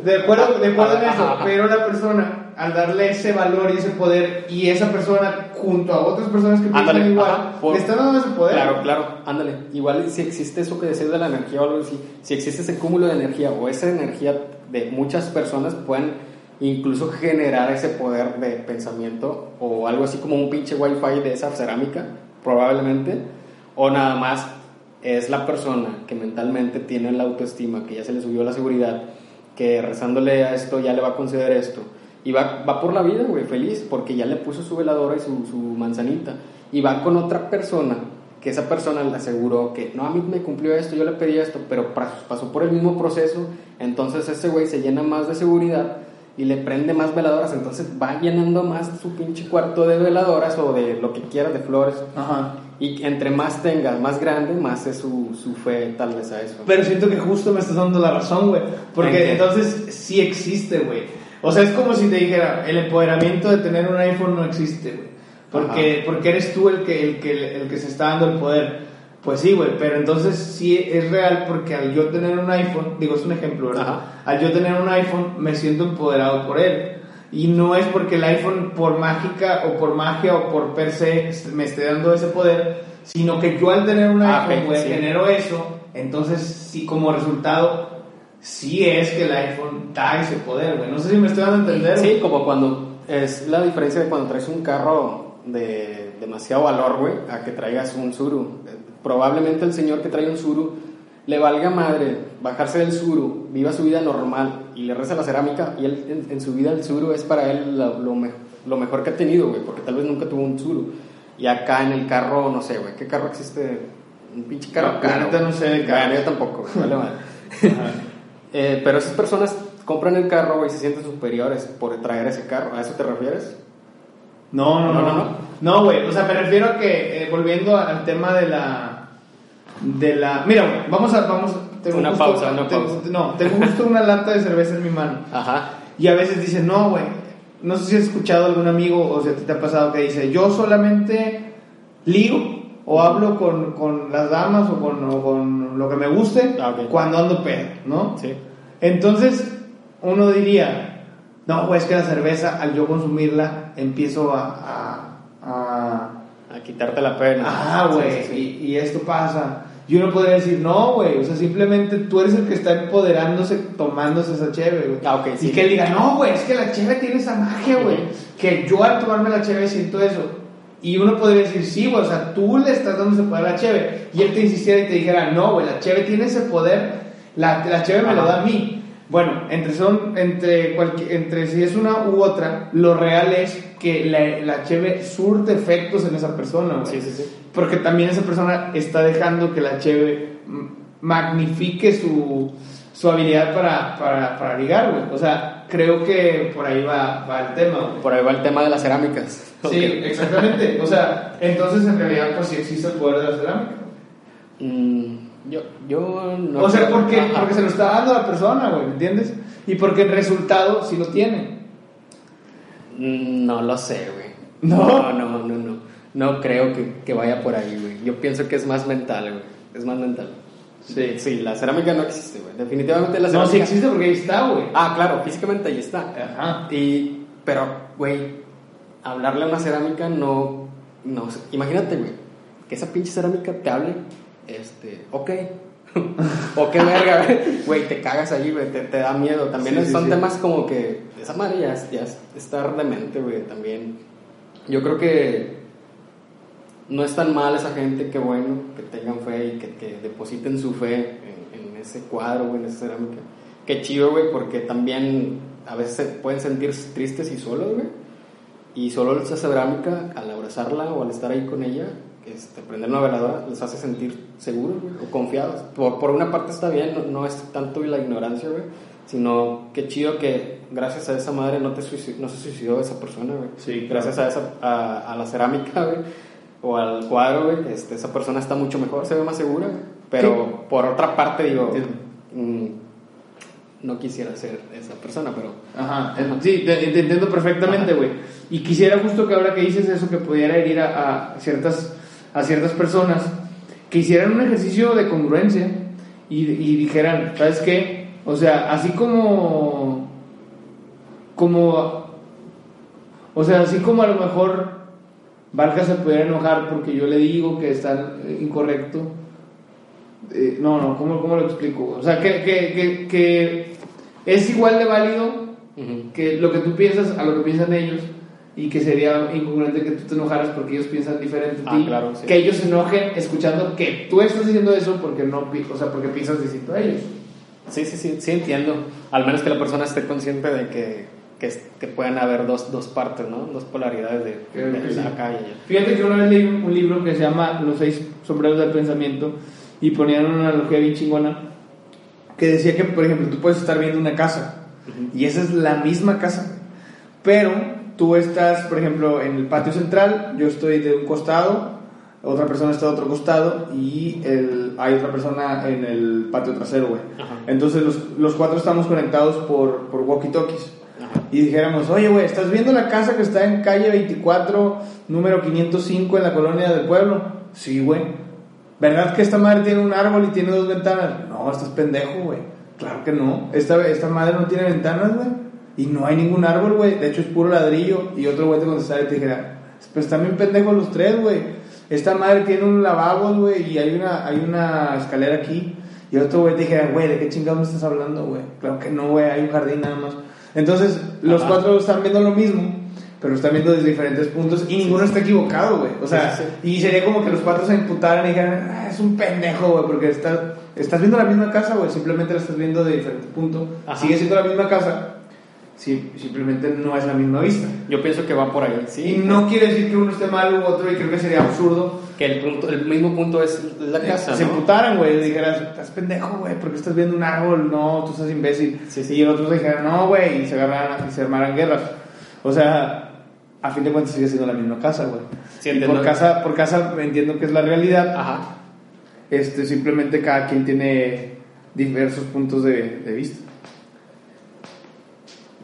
De acuerdo, de acuerdo en Ajá, eso, pero la persona, al darle ese valor y ese poder, y esa persona junto a otras personas que piensan Ándale, igual, ajá, por- le están dando ese poder. Claro, claro, ándale. Igual si existe eso que decías de la energía o algo así, si existe ese cúmulo de energía o esa energía de muchas personas pueden incluso generar ese poder de pensamiento o algo así como un pinche wifi de esa cerámica, probablemente, o nada más es la persona que mentalmente tiene la autoestima, que ya se le subió la seguridad, que rezándole a esto ya le va a conceder esto. Y va, va por la vida, güey, feliz, porque ya le puso su veladora y su, su manzanita. Y va con otra persona, que esa persona le aseguró que, no, a mí me cumplió esto, yo le pedí esto, pero pasó por el mismo proceso. Entonces ese güey se llena más de seguridad y le prende más veladoras. Entonces va llenando más su pinche cuarto de veladoras o de lo que quiera, de flores. Ajá. Y entre más tenga, más grande, más es su, su fe tal vez a eso. Pero siento que justo me estás dando la razón, güey. ¿En Porque qué? entonces sí existe, güey. O sea, es como si te dijera, el empoderamiento de tener un iPhone no existe, güey. Porque, porque eres tú el que, el, que, el que se está dando el poder. Pues sí, güey, pero entonces sí es real porque al yo tener un iPhone, digo, es un ejemplo, ¿verdad? Ajá. Al yo tener un iPhone me siento empoderado por él. Y no es porque el iPhone por mágica o por magia o por per se me esté dando ese poder, sino que yo al tener un Ah, iPhone, güey, sí. genero eso, entonces sí como resultado, sí es que el iPhone da ese poder, güey. No sé si me estoy dando a entender. Sí, como cuando es la diferencia de cuando traes un carro de demasiado valor, güey, a que traigas un Suru. Probablemente el señor que trae un Suru le valga madre bajarse del Suru, viva su vida normal y le reza la cerámica y él en, en su vida el Suru es para él lo, lo me- lo mejor que ha tenido, güey, porque tal vez nunca tuvo un Suru. Y acá en el carro, no sé, güey, ¿qué carro existe? Un pinche carro No, caro. no sé de Bueno, yo tampoco, vale madre. Eh, pero esas personas compran el carro güey, y se sienten superiores por traer ese carro. ¿A eso te refieres? No, no, no, No, no, no. No, güey, o sea, me refiero a que, eh, volviendo al tema de la... De la... Mira, güey, vamos a... Vamos, tengo Una justo- pausa, una tengo- pausa. No, tengo justo una lata de cerveza en mi mano. Ajá. Y a veces dicen, no, güey. No sé si has escuchado algún amigo o si a ti te ha pasado que dice, yo solamente ligo o hablo con, con las damas o con, o con lo que me guste Ah, cuando ando pedo, ¿no? Sí. Entonces, uno diría, no, güey, es que la cerveza, al yo consumirla, empiezo a... a, a A quitarte la pena. ah, güey, Sí, sí, sí. y, y esto pasa. Y uno podría decir, no, güey, o sea, simplemente tú eres el que está empoderándose tomándose esa cheve, güey. Ah, ok, sí. Y que él diga, no, güey, es que la cheve tiene esa magia, güey. Que yo al tomarme la cheve siento eso. Y uno podría decir, sí, güey, o sea, tú le estás dando ese poder a la cheve. Y él te insistiera y te dijera, no, güey, la cheve tiene ese poder, la, la cheve me lo Ajá. da a mí. Bueno, entre, son, entre, entre si es una u otra, lo real es que la, la cheve surte efectos en esa persona, güey. Sí, sí, sí. Porque también esa persona está dejando que la cheve magnifique su, su habilidad para, para, para ligar, güey. O sea, creo que por ahí va, va el tema. Por ahí va el tema de las cerámicas. Sí, exactamente. O sea, entonces en realidad pues sí existe el poder de la cerámica. Mm, yo, yo no. o sea, porque, Ajá. porque se lo está dando a la persona, güey, ¿me entiendes? Y porque el resultado sí lo tiene. Mm, No lo sé, güey. ¿No? No, no, no, no. No creo que, que vaya por ahí, güey. Yo pienso que es más mental, güey. Es más mental. Sí. Sí, la cerámica no existe, güey. Definitivamente la No, cerámica. sí existe porque ahí está, güey. Ah, claro, físicamente ahí está. Ajá. Y, pero, güey, hablarle a una cerámica no, no. Imagínate, güey, que esa pinche cerámica te hable, este, ok. <laughs> o qué verga, güey. Te cagas ahí, güey, te, te da miedo. También Sí, sí, son sí. temas como que, esa madre ya, ya es estar demente, güey, también. Yo creo que no es tan mal esa gente, que bueno, que tengan fe y que, que depositen su fe en, en ese cuadro, güey, en esa cerámica. Qué chido, güey, porque también a veces se pueden sentirse tristes y solos, güey. Y solo esa cerámica, al abrazarla o al estar ahí con ella, este, prender una veladora, les hace sentir seguros, güey, o confiados. Por, por una parte está bien, no, no es tanto la ignorancia, güey, sino qué chido que gracias a esa madre no, te no se suicidó esa persona, güey. Sí, claro. Gracias a, esa, a, a la cerámica, <laughs> güey, o al cuadro, güey, este, esa persona está mucho mejor, se ve más segura, güey. Pero por otra parte, digo, mm, no quisiera ser esa persona, pero... Ajá, sí, te, te entiendo perfectamente, güey. Y quisiera justo que ahora que dices eso, que pudiera herir a, a ciertas, a ciertas personas, que hicieran un ejercicio de congruencia y, y dijeran, ¿sabes qué? O sea, así como, como, o sea, así como a lo mejor Barca se pudiera enojar porque yo le digo que está eh, incorrecto, eh, no, no, ¿cómo, ¿cómo lo explico? O sea, que, que, que, que es igual de válido que lo que tú piensas a lo que piensan ellos y que sería incongruente que tú te enojaras porque ellos piensan diferente a Ah, ti, claro, sí. que ellos se enojen escuchando que tú estás diciendo eso porque no, o sea, porque piensas distinto a ellos. Sí, sí, sí, sí entiendo. Al menos que la persona esté consciente de que, que, que pueden haber dos, dos partes, ¿no? Dos polaridades de, de sí. y allá. Fíjate que una vez leí un, libro que se llama Los seis sombreros del pensamiento y ponían una analogía bien chingona que decía que, por ejemplo, tú puedes estar viendo una casa y esa es la misma casa, pero tú estás, por ejemplo, en el patio central, yo estoy de un costado, otra persona está de otro costado y el, hay otra persona en el patio trasero, güey. Entonces los, los cuatro estamos conectados por, por walkie-talkies. Y dijéramos, oye, güey, ¿estás viendo la casa que está en calle 24, número 505 en la colonia del pueblo? Sí, güey. ¿Verdad que esta madre tiene un árbol y tiene dos ventanas? No, estás pendejo, güey. Claro que no. Esta, esta madre no tiene ventanas, güey. y no hay ningún árbol, güey. De hecho, es puro ladrillo. Y otro güey te contestara y te dijera, pues también pendejos los tres, güey. Esta madre tiene un lavabo, güey, y hay una, hay una escalera aquí. Y otro güey te dijera, güey, ¿de qué chingados me estás hablando, güey? Claro que no, güey, hay un jardín nada más. Entonces, los Ajá. cuatro están viendo lo mismo, pero están viendo desde diferentes puntos y ninguno está equivocado, güey. O sea, Sí, y sería como que los cuatro se imputaran y dijeran, ah, es un pendejo, güey, porque estás, estás viendo la misma casa, güey, simplemente la estás viendo de diferente punto. Ajá. Sigue siendo la misma casa, sí, simplemente no es la misma vista. Yo pienso que va por ahí, Y sí. no quiere decir que uno esté mal u otro, y creo que sería absurdo. Que el, punto, el mismo punto es la casa, se ¿no? imputaran, güey, dijeras, estás pendejo, güey, porque estás viendo un árbol, no, tú estás imbécil. Sí, sí. Y el otro dijeran, no, güey, y se agarraran y se armaran guerras. O sea, a fin de cuentas sigue siendo la misma casa, güey. Sí, y por casa, por casa entiendo que es la realidad. Ajá. Este, simplemente cada quien tiene diversos puntos de, de vista.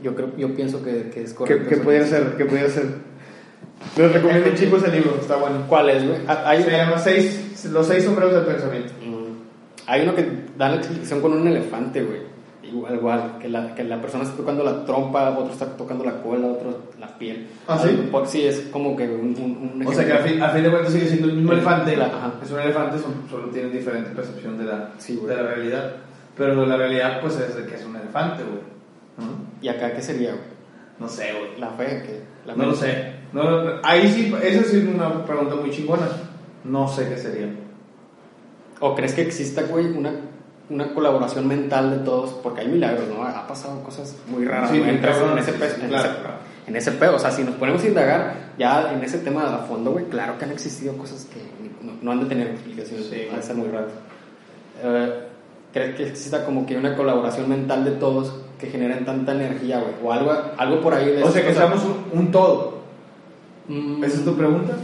Yo creo, yo pienso que, que es ¿Qué, correcto. qué podría ser? ¿Qué podría ser? Les recomiendo chicos el libro, está bueno. ¿Cuál es, güey? Ah, Hay, Se llama seis, Los seis sombreros del pensamiento. Mm. Hay uno que da la explicación con un elefante, güey. Igual, igual, que la, que la persona está tocando la trompa, otro está tocando la cola, otro la piel. ¿Ah, sí? Por- sí, es como que un, un, un O sea que a fin, a fin de cuentas sigue siendo el mismo Sí, elefante. la- ajá. Es un elefante, son- solo tienen diferente percepción de la, Sí, de la realidad. Pero la realidad, pues, es de que es un elefante, güey. ¿Y acá qué sería, güey? No sé, güey. La fe, que la No lo sé. No, no, ahí sí, esa sí es una pregunta muy chingona. No sé qué sería. ¿O crees que exista, güey, una, una colaboración mental de todos? Porque hay milagros, ¿no? Ha pasado cosas muy raras, Sí, muy en ese, pe- sí, en, claro. ese, en ese pedo. O sea, si nos ponemos a indagar ya en ese tema a fondo, güey, claro que han existido cosas que no, no han de tener explicación. Sí. van a ser muy raras. Eh, ¿Crees que exista como que una colaboración mental de todos que generen tanta energía, güey? O algo, algo por ahí de O sea que cosas. seamos un, un todo. Mm, ¿Esa es tu pregunta?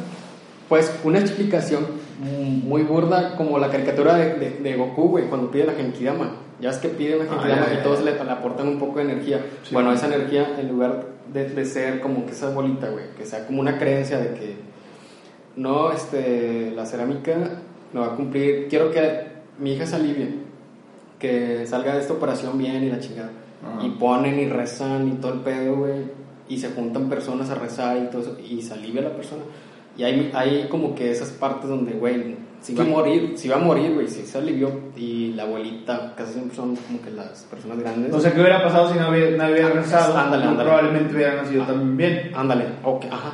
Pues una explicación muy burda como la caricatura de, de, de Goku, güey, cuando pide la Genkidama. Ya es que pide una Ah, Genkidama ya, y todos le, le aportan un poco de energía. Sí. bueno, esa energía, en lugar de, de ser como que esa bolita, güey, que sea como una creencia de que no, este, la cerámica no va a cumplir. Quiero que mi hija se alivie, que salga de esta operación bien y la chingada. Ajá. Y ponen y rezan y todo el pedo, güey. Y se juntan personas a rezar y todo eso. Y se alivia la persona. Y hay, hay como que esas partes donde, güey, si va a morir, si va a morir, güey, si se alivió. Y la abuelita, casi siempre son como que las personas grandes. O sea, ¿qué hubiera pasado si no hubiera, no hubiera rezado? Ándale, ándale. Probablemente hubiera nacido también bien. Ándale, ok, ajá.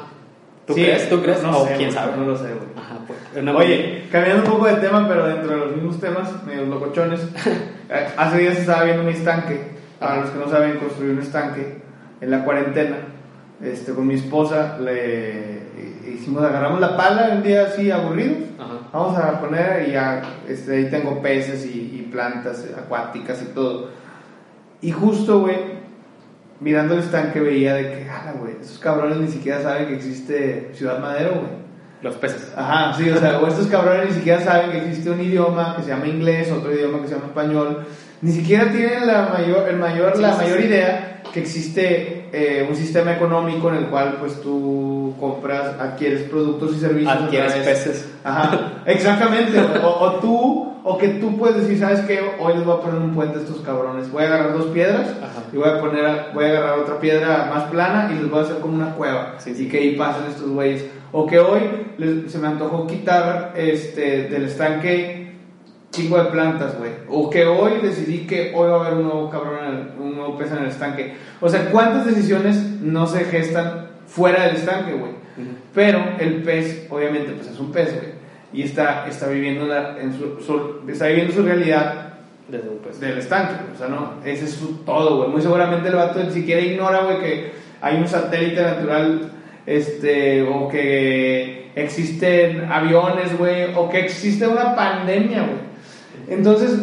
¿Tú Sí, crees? ¿Tú crees? No, o sé, quién sabe. No lo sé, güey. Ajá, pues. una- Oye, cambiando un poco de tema, pero dentro de los mismos temas, medio locochones. <laughs> eh, hace días estaba viendo un estanque. Para los que no saben, construir un estanque en la cuarentena. Este, con mi esposa le hicimos, agarramos la pala un día así aburridos. Ajá. Vamos a poner y ya, este, ahí tengo peces y, y plantas acuáticas y todo. Y justo, güey, mirando el estanque veía de que, ah, güey, esos cabrones ni siquiera saben que existe Ciudad Madero, güey. Los peces. Ajá, sí, o sea, o estos cabrones ni siquiera saben que existe un idioma que se llama inglés, otro idioma que se llama español. Ni siquiera tienen la mayor, el mayor, Sí, la sí, mayor sí. idea que existe eh, un sistema económico en el cual pues tú compras, adquieres productos y servicios. Adquieres peces. Ajá, exactamente. O, o tú, o que tú puedes decir, ¿sabes qué? Hoy les voy a poner un puente a estos cabrones. Voy a agarrar dos piedras Ajá. y voy a poner, voy a agarrar otra piedra más plana y les voy a hacer como una cueva. Sí, sí. Y que ahí pasen estos güeyes. O que hoy les- se me antojó quitar este, del estanque chingo de plantas, güey. O que hoy decidí que hoy va a haber un nuevo cabrón, en el- un nuevo pez en el estanque. O sea, ¿cuántas decisiones no se gestan fuera del estanque, güey? Pero el pez, obviamente, pues es un pez, güey. Y está, está, viviendo la- en su, su- está viviendo su realidad Desde un pez. del estanque. O sea, no, ese es su todo, güey. Muy seguramente el vato ni siquiera ignora, güey, que hay un satélite natural, este, o que existen aviones, güey, o que existe una pandemia, güey. Entonces,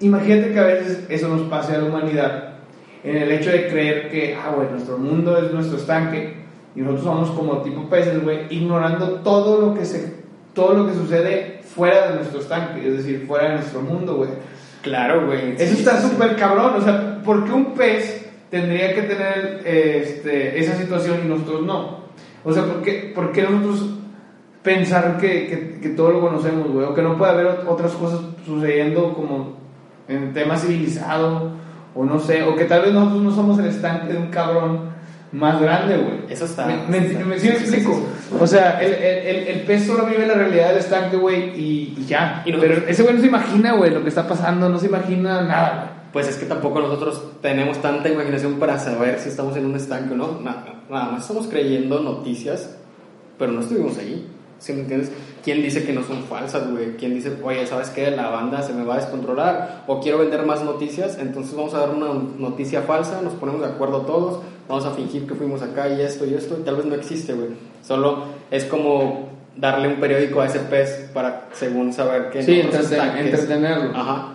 imagínate que a veces eso nos pase a la humanidad, en el hecho de creer que, ah, güey, nuestro mundo es nuestro estanque, y nosotros somos como tipo peces, güey, ignorando todo lo que se, todo lo que sucede fuera de nuestro estanque, es decir, fuera de nuestro mundo, güey. Claro, güey. Eso Sí, está sí, sí. súper cabrón. O sea, ¿por qué un pez tendría que tener eh, este, esa situación y nosotros no? O sea, ¿por qué, por qué nosotros pensar que, que, que todo lo conocemos, güey? O que no puede haber ot- otras cosas sucediendo como en tema civilizado O no sé, o que tal vez nosotros no somos el estanque de un cabrón más grande, güey. Eso está. ¿Me, me, está- me- sí me sí, sí, explico? sí, sí. O sea, el, el, el, pez solo vive la realidad del estanque, güey, y, y ya. Y Pero ese güey no se imagina, güey, lo que está pasando, no se imagina nada, güey. Pues es que tampoco nosotros tenemos tanta imaginación para saber si estamos en un estanque o no. Nada, nada más estamos creyendo noticias, pero no estuvimos allí. ¿Sí me entiendes? ¿Quién dice que no son falsas, güey? ¿Quién dice, oye, ¿sabes qué? La banda se me va a descontrolar o quiero vender más noticias, entonces vamos a dar una noticia falsa, nos ponemos de acuerdo todos, vamos a fingir que fuimos acá y esto y esto, y tal vez no existe, güey. Solo es como darle un periódico a ese pez para, según saber que... Sí, entreten- estanques- entretenerlo. Ajá.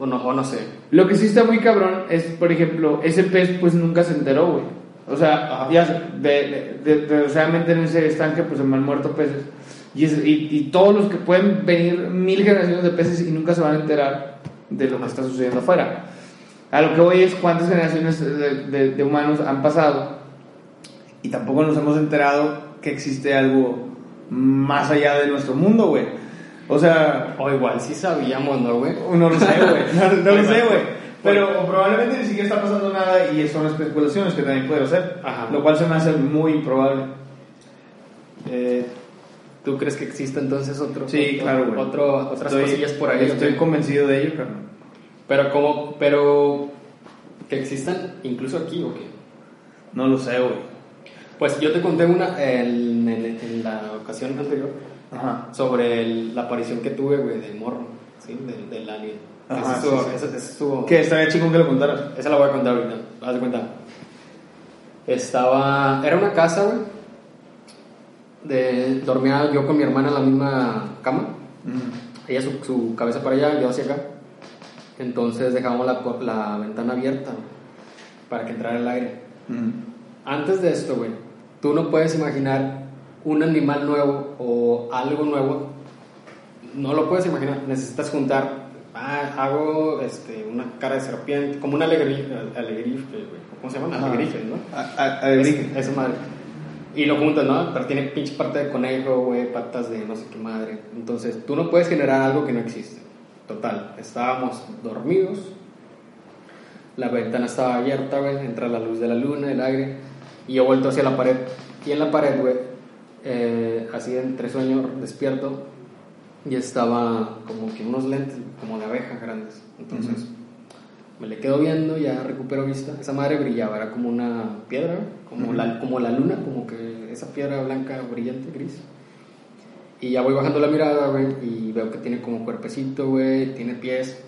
O no, o no sé. Lo que sí está muy cabrón es, por ejemplo, ese pez pues nunca se enteró, güey. O sea, Ajá. ya de, de, de- desgraciadamente en ese estanque pues se me han muerto peces. Y, es- y, y todos los que pueden venir mil generaciones de peces y nunca se van a enterar de lo que está sucediendo afuera. A lo que voy es cuántas generaciones de, de- de humanos han pasado y tampoco nos hemos enterado que existe algo más allá de nuestro mundo, güey. O sea, O igual sí sabíamos, ¿no, güey? no lo sé, güey. <laughs> No, no lo sé, güey. Pero o probablemente ni siquiera está pasando nada y son especulaciones que también puede ser. Ajá. Lo cual se me hace muy improbable. Eh, ¿Tú crees que existe entonces otro? Sí, otro- claro, güey. otro- otras Estoy- cosillas por ahí. Estoy convencido de ello, carnal. Pero como, pero que existan incluso aquí, ¿o qué? No lo sé, güey. Pues yo te conté una en, en- en la ocasión anterior Ajá. sobre el- la aparición que tuve, güey, de morro, ¿sí? Del, del alien. Ajá, Ese estuvo- sí, sí. ese- ese estuvo- Que estaría chingón que lo contaras. Esa la voy a contar ahorita, haz de cuenta. Estaba. Era una casa, güey. De, dormía yo con mi hermana en la misma cama. Ella su, su cabeza para allá, yo hacia acá. Entonces dejábamos la, la ventana abierta para que entrara el aire. Antes de esto, güey, tú no puedes imaginar un animal nuevo o algo nuevo. No lo puedes imaginar. Necesitas juntar. Ah, hago este, una cara de serpiente, como un alegrife, alegrife, güey. ¿Cómo se? Ajá. Alegrife, ¿no? A, Es- esa madre. Y lo juntas, ¿no? Pero tiene pinche parte de conejo, güey, patas de no sé qué madre. Entonces, tú no puedes generar algo que no existe. Total, estábamos dormidos. La ventana estaba abierta, güey, entra la luz de la luna, el aire. Y yo vuelto hacia la pared. Y en la pared, güey, eh, así entre sueño, despierto. Y estaba como que unos lentes, como de abeja grandes. Entonces, me le quedo viendo, ya recupero vista. Esa madre brillaba, era como una piedra, como, la, como la luna, como que esa piedra blanca brillante, gris. Y ya voy bajando la mirada, güey, y veo que tiene como cuerpecito, güey, tiene pies.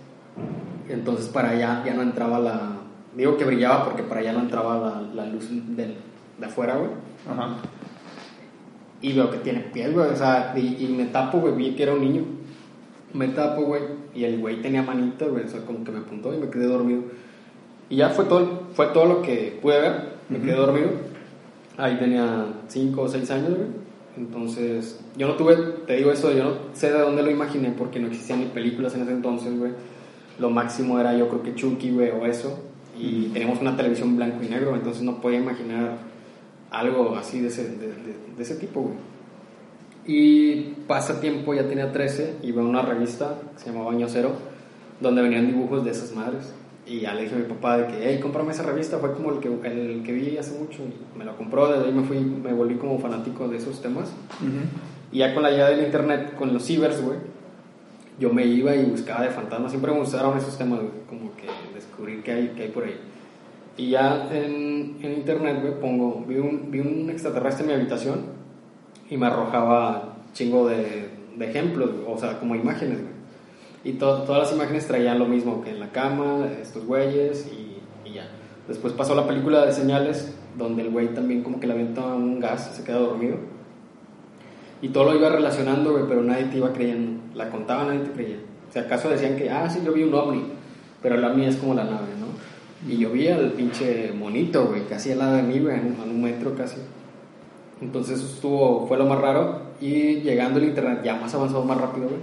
Entonces para allá ya no entraba la... Digo que brillaba porque para allá no entraba la, la luz del- de afuera, güey. Ajá. Y veo que tiene pies, güey, o sea, y, y me tapo, güey, vi que era un niño. Me tapo, güey, y el güey tenía manita, güey, o sea, como que me apuntó y me quedé dormido. Y ya fue todo, fue todo lo que pude ver, me quedé dormido. Ahí tenía 5 o 6 años, güey. Entonces, yo no tuve, te digo eso, yo no sé de dónde lo imaginé porque no existían ni películas en ese entonces, güey. Lo máximo era yo creo que Chucky, güey, o eso. Y teníamos una televisión blanco y negro, entonces no podía imaginar algo así de ese, de, de- de ese tipo, güey. Y pasa tiempo, ya tenía 13, y veo una revista que se llamaba Año Cero, donde venían dibujos de esas madres. Y ya le dije a mi papá de que, hey, cómprame esa revista, fue como el que, el que vi hace mucho, y me lo compró, desde ahí me fui, me volví como fanático de esos temas. Y ya con la llegada del internet, con los cibers, güey, yo me iba y buscaba de fantasmas, siempre me gustaron esos temas, güey, como que descubrir qué hay, qué hay por ahí. Y ya en, en internet, güey, pongo, vi un, vi un extraterrestre en mi habitación y me arrojaba chingo de, de ejemplos, o sea, como imágenes, güey. Y to- todas las imágenes traían lo mismo, que en la cama, estos güeyes y, y ya. Después pasó la película de señales, donde el güey también como que le avienta un gas se queda dormido. Y todo lo iba relacionando, güey, pero nadie te iba creyendo. La contaba, nadie te creía. Si acaso decían que, ah, sí, yo vi un ovni, pero la mía es como la nave, ¿no? Y yo vi al pinche monito, güey, casi al lado de mí, güey, a un metro casi. Entonces estuvo, fue lo más raro. Y llegando el internet ya más avanzado, más rápido, güey,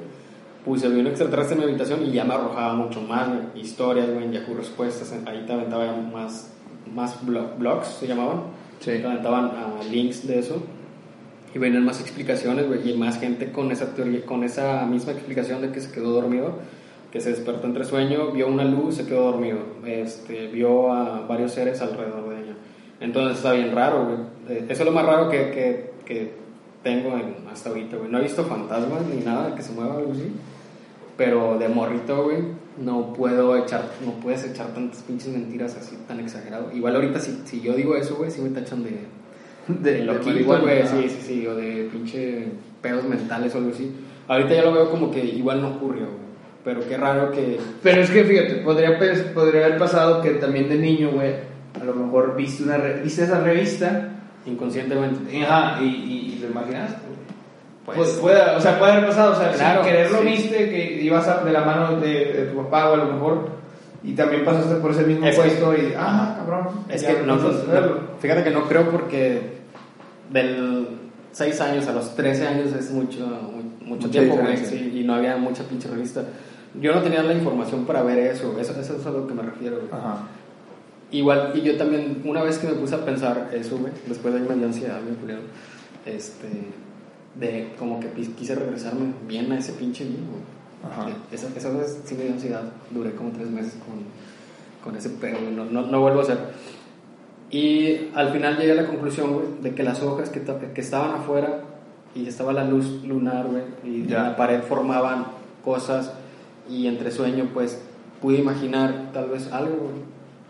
puse, vi un extraterrestre en mi habitación y ya me arrojaba mucho más, güey, historias, güey, en Yahoo Respuestas, ahí te aventaba ya más, más blo- blogs, se llamaban. Sí. Te aventaban ah, links de eso. Y venían más explicaciones, güey, y más gente con esa teoría, con esa misma explicación de que se quedó dormido, que se despertó entre sueño, vio una luz, se quedó dormido, este, vio a varios seres alrededor de. Entonces está bien raro, güey. Eh, Eso es lo más raro que, que, que tengo en- hasta ahorita, güey. No he visto fantasmas ni nada que se mueva algo así. Pero de morrito, güey, no puedo echar, no puedes echar tantas pinches mentiras así tan exagerado. Igual ahorita si, si yo digo eso, güey, sí me tachan de, <laughs> de, de loquito, güey, sí, sí, sí, o de pinche pedos mentales o algo así. Ahorita ya lo veo como que igual no ocurrió, güey. Pero qué raro que... Pero es que fíjate, podría, pens- podría haber pasado que también de niño, güey, lo mejor viste, una viste esa revista Inconscientemente. ajá, y, y, y lo imaginaste. Pues, Pues, puede, o sea, puede haber pasado, o sea, Claro, sin querer lo sí. viste, que ibas a- de la mano de, de tu papá o a lo mejor, y también pasaste por ese mismo Es que- puesto y, ah, cabrón. Es que no, no- fíjate que no creo porque del 6 años a los 13 años es mucho, mu- mucho Mucha tiempo, sí, y no había mucha pinche revista. Yo no tenía la información para ver eso, eso, eso es a lo que me refiero. Ajá. Igual, y yo también, una vez que me puse a pensar eso, güey, después de ahí me dio ansiedad, bien culero, este, de como que quise regresarme bien a ese pinche día, güey. Esa, esa vez sí me dio ansiedad, duré como tres meses con, con ese pedo, no, no, no vuelvo a hacer. Y al final llegué a la conclusión, güey, de que las hojas que, que estaban afuera y estaba la luz lunar, güey, y Ya. en la pared formaban cosas y entre sueño, pues, pude imaginar tal vez algo, güey.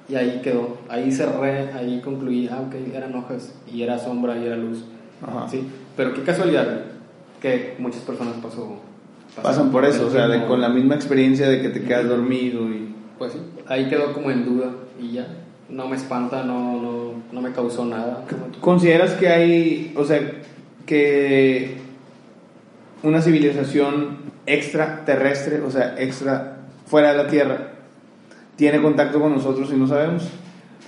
Y ahí quedó, ahí cerré, ahí concluí, ah, ok, eran hojas y era sombra y era luz. Ajá. Sí, pero qué casualidad, que muchas personas pasó, Pasan por eso, o sea, de, con la misma experiencia de que te quedas dormido y... Pues sí, ahí quedó como en duda y ya. No me espanta, no, no, no me causó nada. ¿Consideras que hay, o sea, que una civilización extraterrestre, o sea, extra, fuera de la Tierra, tiene contacto con nosotros y no sabemos?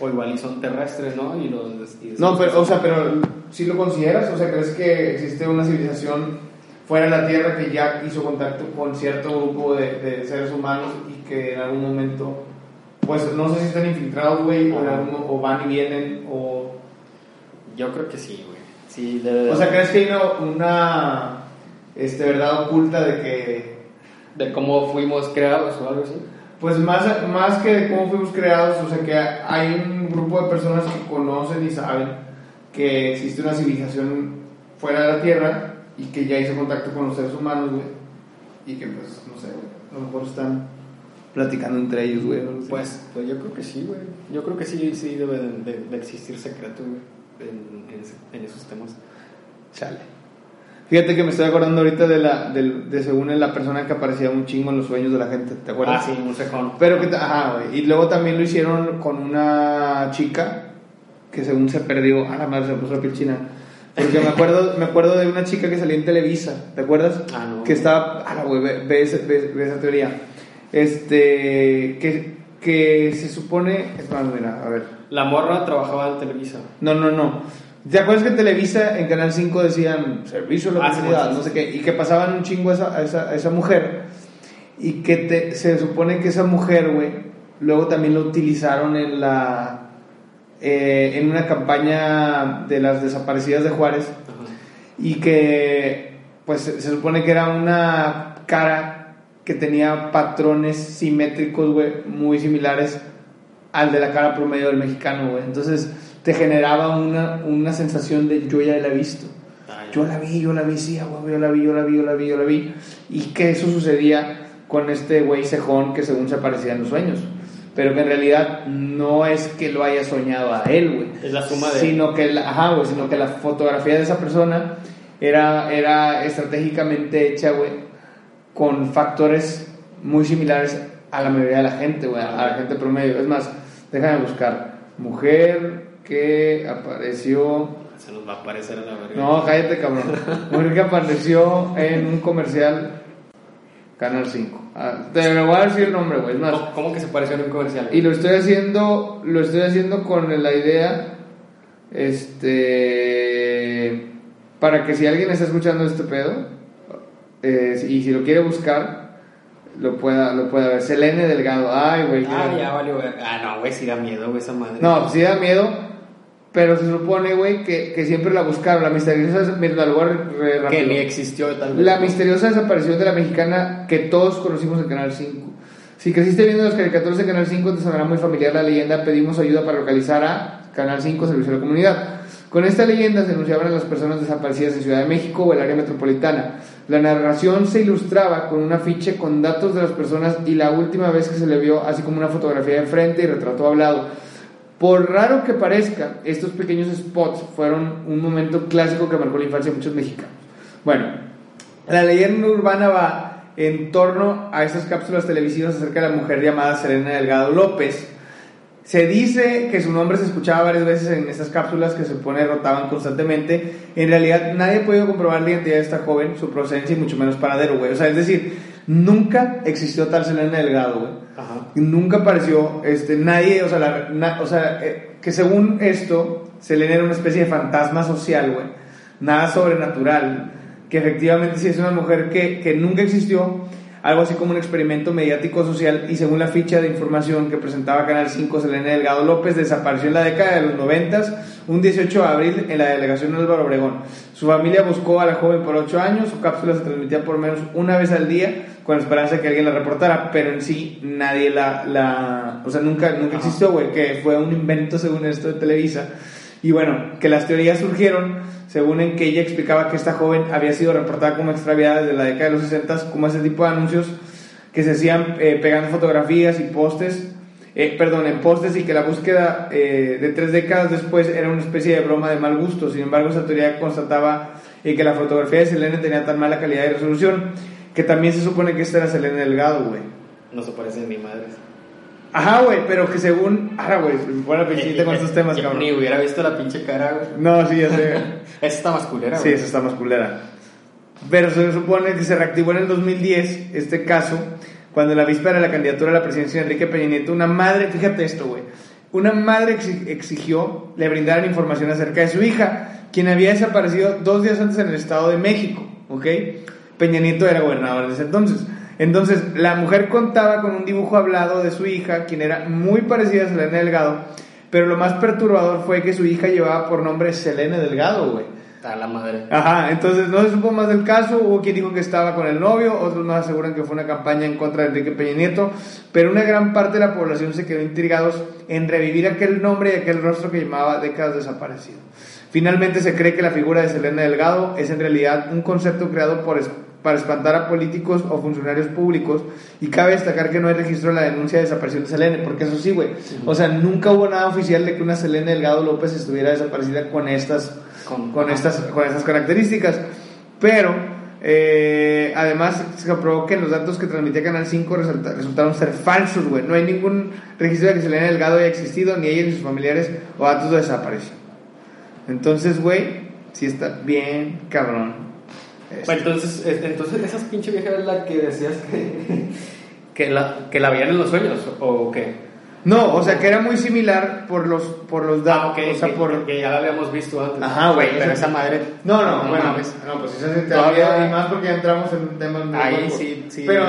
O igual y son terrestres, ¿no? Y los, y No, pero, o sea, pero si lo consideras, o sea, ¿crees que existe una civilización fuera de la Tierra que ya hizo contacto con cierto grupo de, de seres humanos y que en algún momento, pues no sé si están infiltrados, güey, o, o van y vienen, o... Yo creo que sí, güey. Sí, de- O sea, ¿crees que hay una, una este, verdad oculta de que, de cómo fuimos creados o algo así. Pues más, más que de cómo fuimos creados, o sea, que hay un grupo de personas que conocen y saben que existe una civilización fuera de la Tierra y que ya hizo contacto con los seres humanos, güey, y que pues, no sé, güey, a lo mejor están platicando entre ellos, güey. Pues, pues yo creo que sí, güey. Yo creo que sí, sí debe de, de- de existir secreto, güey, en, en en esos temas. Chale. Fíjate que me estoy acordando ahorita de la, del- de según la persona que aparecía un chingo en los sueños de la gente, ¿te acuerdas? Ah, sí, un cejón. Pero que, ajá, güey. Y luego también lo hicieron con una chica que según se perdió, a la madre se puso la piel china. Porque me acuerdo, me acuerdo de una chica que salía en Televisa, ¿te acuerdas? Ah, no. Que estaba, a la güey, ve, ve ve- ve esa teoría. Este, que, que se supone, es más, mira, a ver. La morra trabajaba en Televisa. No, no, no. ¿Te acuerdas que en Televisa, en Canal 5 decían servicio a la Ah, comunidad, sí, no sé qué, y que pasaban un chingo a esa, a esa, a esa mujer, y que te- se supone que esa mujer, güey, luego también lo utilizaron en la, eh, en una campaña de las desaparecidas de Juárez, Ajá. y que, pues, se supone que era una cara que tenía patrones simétricos, güey, muy similares al de la cara promedio del mexicano, güey. Entonces te generaba una, una sensación de yo ya la he visto. Ah, ya. Yo la vi, yo la vi, sí, yo la vi, yo la vi, yo la vi, yo la vi. Y que eso sucedía con este güey cejón que según se aparecía en los sueños. Pero que en realidad no es que lo haya soñado a él, güey. Es la suma de- Sino que la, ajá, güey, sino que la fotografía de esa persona era, era estratégicamente hecha, güey, con factores muy similares a la mayoría de la gente, güey, a la gente promedio. Es más, déjame buscar. Mujer que apareció Se nos va a aparecer a la verga. no, cállate, cabrón. Mujer que apareció en un comercial Canal 5. Ah, te lo voy a decir el nombre, güey. Más, ¿Cómo, cómo que se pareció en un comercial? y lo estoy haciendo, lo estoy haciendo con la idea, este, para que si alguien está escuchando este pedo eh, y si lo quiere buscar, lo pueda, lo pueda ver. Selene Delgado. Ay, güey. Ah, ya valió ver. Ah, no, güey, sí da miedo, güey, esa madre. No, sí da miedo, pero se supone, güey, que, que siempre la buscaron. La misteriosa, mira, la voy a re- Que ni existió tal vez. La misteriosa desaparición de la mexicana que todos conocimos en Canal 5. Si creciste viendo las caricaturas de Canal 5, te sonará muy familiar la leyenda. Pedimos ayuda para localizar a Canal 5, Servicio a la Comunidad. Con esta leyenda se anunciaban a las personas desaparecidas en Ciudad de México o el área metropolitana. La narración se ilustraba con un afiche con datos de las personas y la última vez que se le vio, así como una fotografía de frente y retrato hablado. Por raro que parezca, estos pequeños spots fueron un momento clásico que marcó la infancia de muchos mexicanos. Bueno, la leyenda urbana va en torno a estas cápsulas televisivas acerca de la mujer llamada Selena Delgado López. Se dice que su nombre se escuchaba varias veces en estas cápsulas que se supone rotaban constantemente. En realidad nadie ha podido comprobar la identidad de esta joven, su procedencia y mucho menos paradero, güey. O sea, es decir, nunca existió tal Selena Delgado, güey. Ajá. Nunca apareció este, nadie, o sea, la- na- o sea eh, que según esto, Selena era una especie de fantasma social, güey. Nada sobrenatural. Que efectivamente sí es una mujer que, que nunca existió. Algo así como un experimento mediático social. Y según la ficha de información que presentaba Canal 5, Selena Delgado López desapareció en la década de los 90, un 18 de abril, en la delegación Álvaro Obregón. Su familia buscó a la joven por 8 años. Su cápsula se transmitía por menos una vez al día con esperanza de que alguien la reportara, pero en sí nadie la, la o sea, nunca, nunca existió, güey, que fue un invento según esto de Televisa. Y bueno, que las teorías surgieron según en que ella explicaba que esta joven había sido reportada como extraviada desde la década de los 60, como ese tipo de anuncios que se hacían eh, pegando fotografías y postes, eh, perdón, en postes y que la búsqueda eh, de tres décadas después era una especie de broma de mal gusto. Sin embargo, esa teoría constataba que la fotografía de Selena tenía tan mala calidad de resolución que también se supone que esta era Selena Delgado, güey. No se parece ni madre. Ajá, güey, pero que según... Ahora, güey, buena pinchita con estos temas, <laughs> cabrón. Ni hubiera visto la pinche cara, güey. No, sí, ya sé. <laughs> Esa está más culera, Sí, esa está más culera. Pero se supone que se reactivó en el 2010 este caso, cuando en la víspera de la candidatura a la presidencia de Enrique Peña Nieto, una madre, fíjate esto, güey, una madre exi- exigió le brindaran información acerca de su hija, quien había desaparecido dos días antes en el Estado de México, ¿ok? Peña Nieto era gobernador en ese entonces. Entonces, la mujer contaba con un dibujo hablado de su hija, quien era muy parecida a Selena Delgado, pero lo más perturbador fue que su hija llevaba por nombre Selena Delgado, güey. Está la madre. Ajá, entonces no se supo más del caso, hubo quien dijo que estaba con el novio, otros nos aseguran que fue una campaña en contra de Enrique Peña Nieto, pero una gran parte de la población se quedó intrigados en revivir aquel nombre y aquel rostro que llamaba décadas desaparecido. Finalmente se cree que la figura de Selena Delgado es en realidad un concepto creado por, para espantar a políticos o funcionarios públicos y cabe destacar que no hay registro de la denuncia de desaparición de Selena, porque eso sí, güey, o sea, nunca hubo nada oficial de que una Selena Delgado López estuviera desaparecida con estas Con- con estas, con estas características. Pero, eh, además, se comprobó que los datos que transmitía Canal 5 resulta- resultaron ser falsos, güey. No hay ningún registro de que Selena Delgado haya existido, ni ella ni sus familiares, o datos de desaparición. Entonces, güey, sí está bien cabrón. Este. Bueno, entonces, es- entonces esas pinche vieja es la que decías que, <laughs> que, la, que la veían en los sueños, ¿o qué? No, o sea, que era muy similar por los, por los datos. Ah, o sea, que, por... que ya la habíamos visto antes. Ajá, güey, Pero esa- madre... No, no, No bueno, mames. no, pues esa es Todavía- todavía y más porque ya entramos en temas muy Ahí sí, sí. Pero,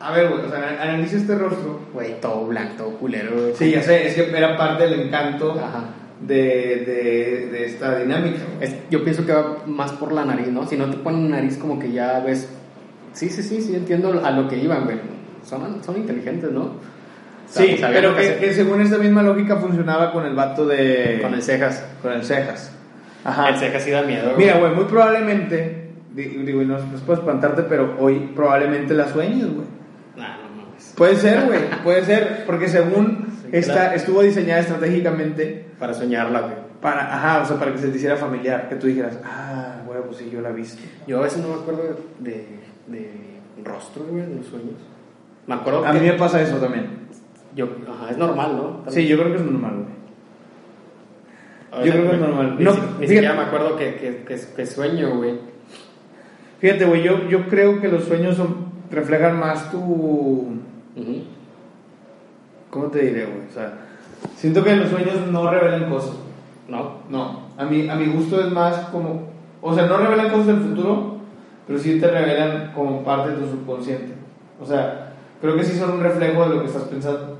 a ver, güey, o sea, analiza este rostro. Güey, todo blanco, todo culero. güey. Sí, ya sé, es que era parte del encanto Ajá. De, de, de esta dinámica. Es- yo pienso que va más por la nariz, ¿no? Si no te ponen nariz, como que ya ves. Sí, sí, sí, sí, entiendo a lo que iban, güey. Son, son inteligentes, ¿no? Sí, Sabían pero que, según esta misma lógica funcionaba con el vato de... Con el cejas. Con el cejas. Ajá. El cejas sí da miedo. Mira, güey, muy probablemente, di- digo, y no, no por espantarte, pero hoy probablemente la sueñes, güey. Nah, no mames. Puede ser, güey, puede ser, porque según esta, claro. estuvo diseñada estratégicamente Para soñarla, güey. para, ajá, o sea, para que se te hiciera familiar, que tú dijeras, ah, güey, pues sí, yo la he visto. Yo a veces no me acuerdo de, de rostro, güey, en los sueños. Me acuerdo A que. mí me pasa eso también. Yo, ajá, es normal, ¿no? Sí, yo creo que es normal, güey. Yo creo que es normal. Ni, No, si- ni fíjate. siquiera me acuerdo que, que, que, que sueño, güey. Fíjate, güey, yo, yo creo que los sueños son, reflejan más tu... Ujú. ¿Cómo te diré, güey? O sea, siento que los sueños no revelan cosas. ¿No? No, a mi, a mi gusto es más como... O sea, no revelan cosas del futuro, pero sí te revelan como parte de tu subconsciente. O sea, creo que sí son un reflejo de lo que estás pensando.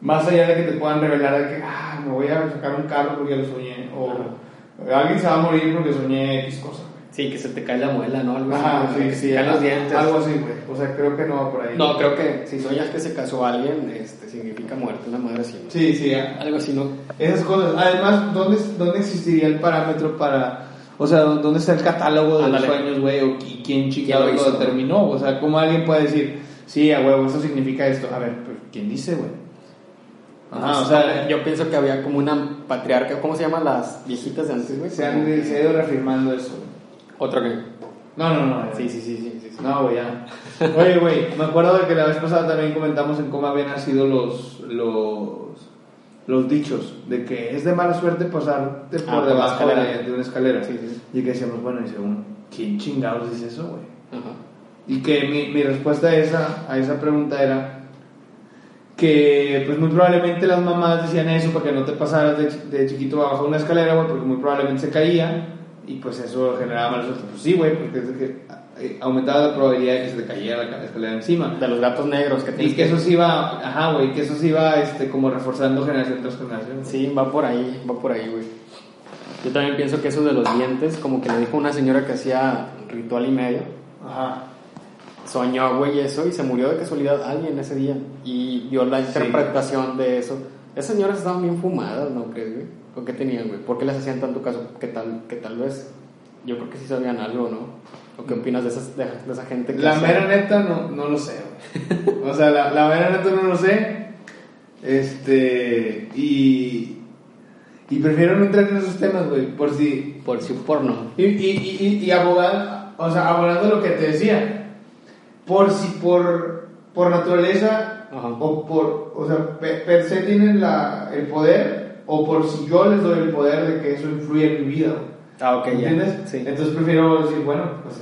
Más allá de que te puedan revelar de que, ah, me voy a sacar un carro porque lo soñé. O alguien se va a morir porque soñé X cosa. Sí, que se te cae la muela, ¿no? Algo Ajá, así, sí, que se sí, te caen algo, los dientes. algo así, güey. O sea, creo que no va por ahí. No, creo que si soñas que se casó alguien, este, significa muerte, una madre así. ¿no? Sí, sí, Algo así, ¿no? esas cosas. Además, ¿dónde, ¿dónde existiría el parámetro para... O sea, ¿dónde está el catálogo de Ándale. los sueños, güey? ¿O qui- quién chingado ¿Quién lo determinó? O sea, ¿cómo alguien puede decir, sí, a huevo, eso significa esto? A ver, pues, ¿quién dice, güey? Ajá, o sea, yo pienso que había como una patriarca, ¿cómo se llaman las viejitas de antes, güey? se, han, se ha ido reafirmando eso. güey. Otra que. No, no, no. Sí, sí, sí. sí. No, güey, ya. Oye, güey, me acuerdo de que la vez pasada también comentamos en cómo habían nacido los, los, los dichos, de que es de mala suerte pasarte por Ah, por la debajo de, de una escalera. Sí, sí. Y que decíamos, bueno, y según, ¿quién chingados dice eso, güey? Ajá. Y que mi, mi respuesta a esa, a esa pregunta era que pues muy probablemente las mamás decían eso para que no te pasaras de, de chiquito abajo de una escalera, güey, porque muy probablemente se caía y pues eso generaba mala suerte. Pues sí, güey, porque es que aumentaba la probabilidad de que se te cayera la escalera encima. De los gatos negros que Y tienes que eso se iba, ajá, güey, que eso se iba este, como reforzando generación tras generación. Sí, va por ahí, va por ahí, güey. Yo también pienso que eso de los dientes, como que le dijo una señora que hacía ritual y medio, Ajá. soñó, güey, eso y se murió de casualidad alguien ese día y vio la Sí. interpretación de eso. Esas señoras estaban bien fumadas, ¿no crees, güey? ¿O qué tenían, güey? ¿Por qué les hacían tanto caso? Que tal, que tal vez, yo creo que sí sabían algo, ¿no? ¿O qué opinas de, esas, de, de esa gente que La hace- mera neta no, no lo sé. O sea, la, la mera neta no lo sé. Este. Y. Y prefiero no entrar en esos temas, güey. Por si. Por si porno. Y, y, y, y abogar- O sea, abogando lo que te decía. Por si por. Por naturaleza. Ajá. O por. O sea, pe- per, se tienen la, el poder. O por si yo les doy el poder de que eso influye en mi vida, güey. Ah, ok, ya. ¿Entiendes? Sí. Entonces prefiero decir, bueno, pues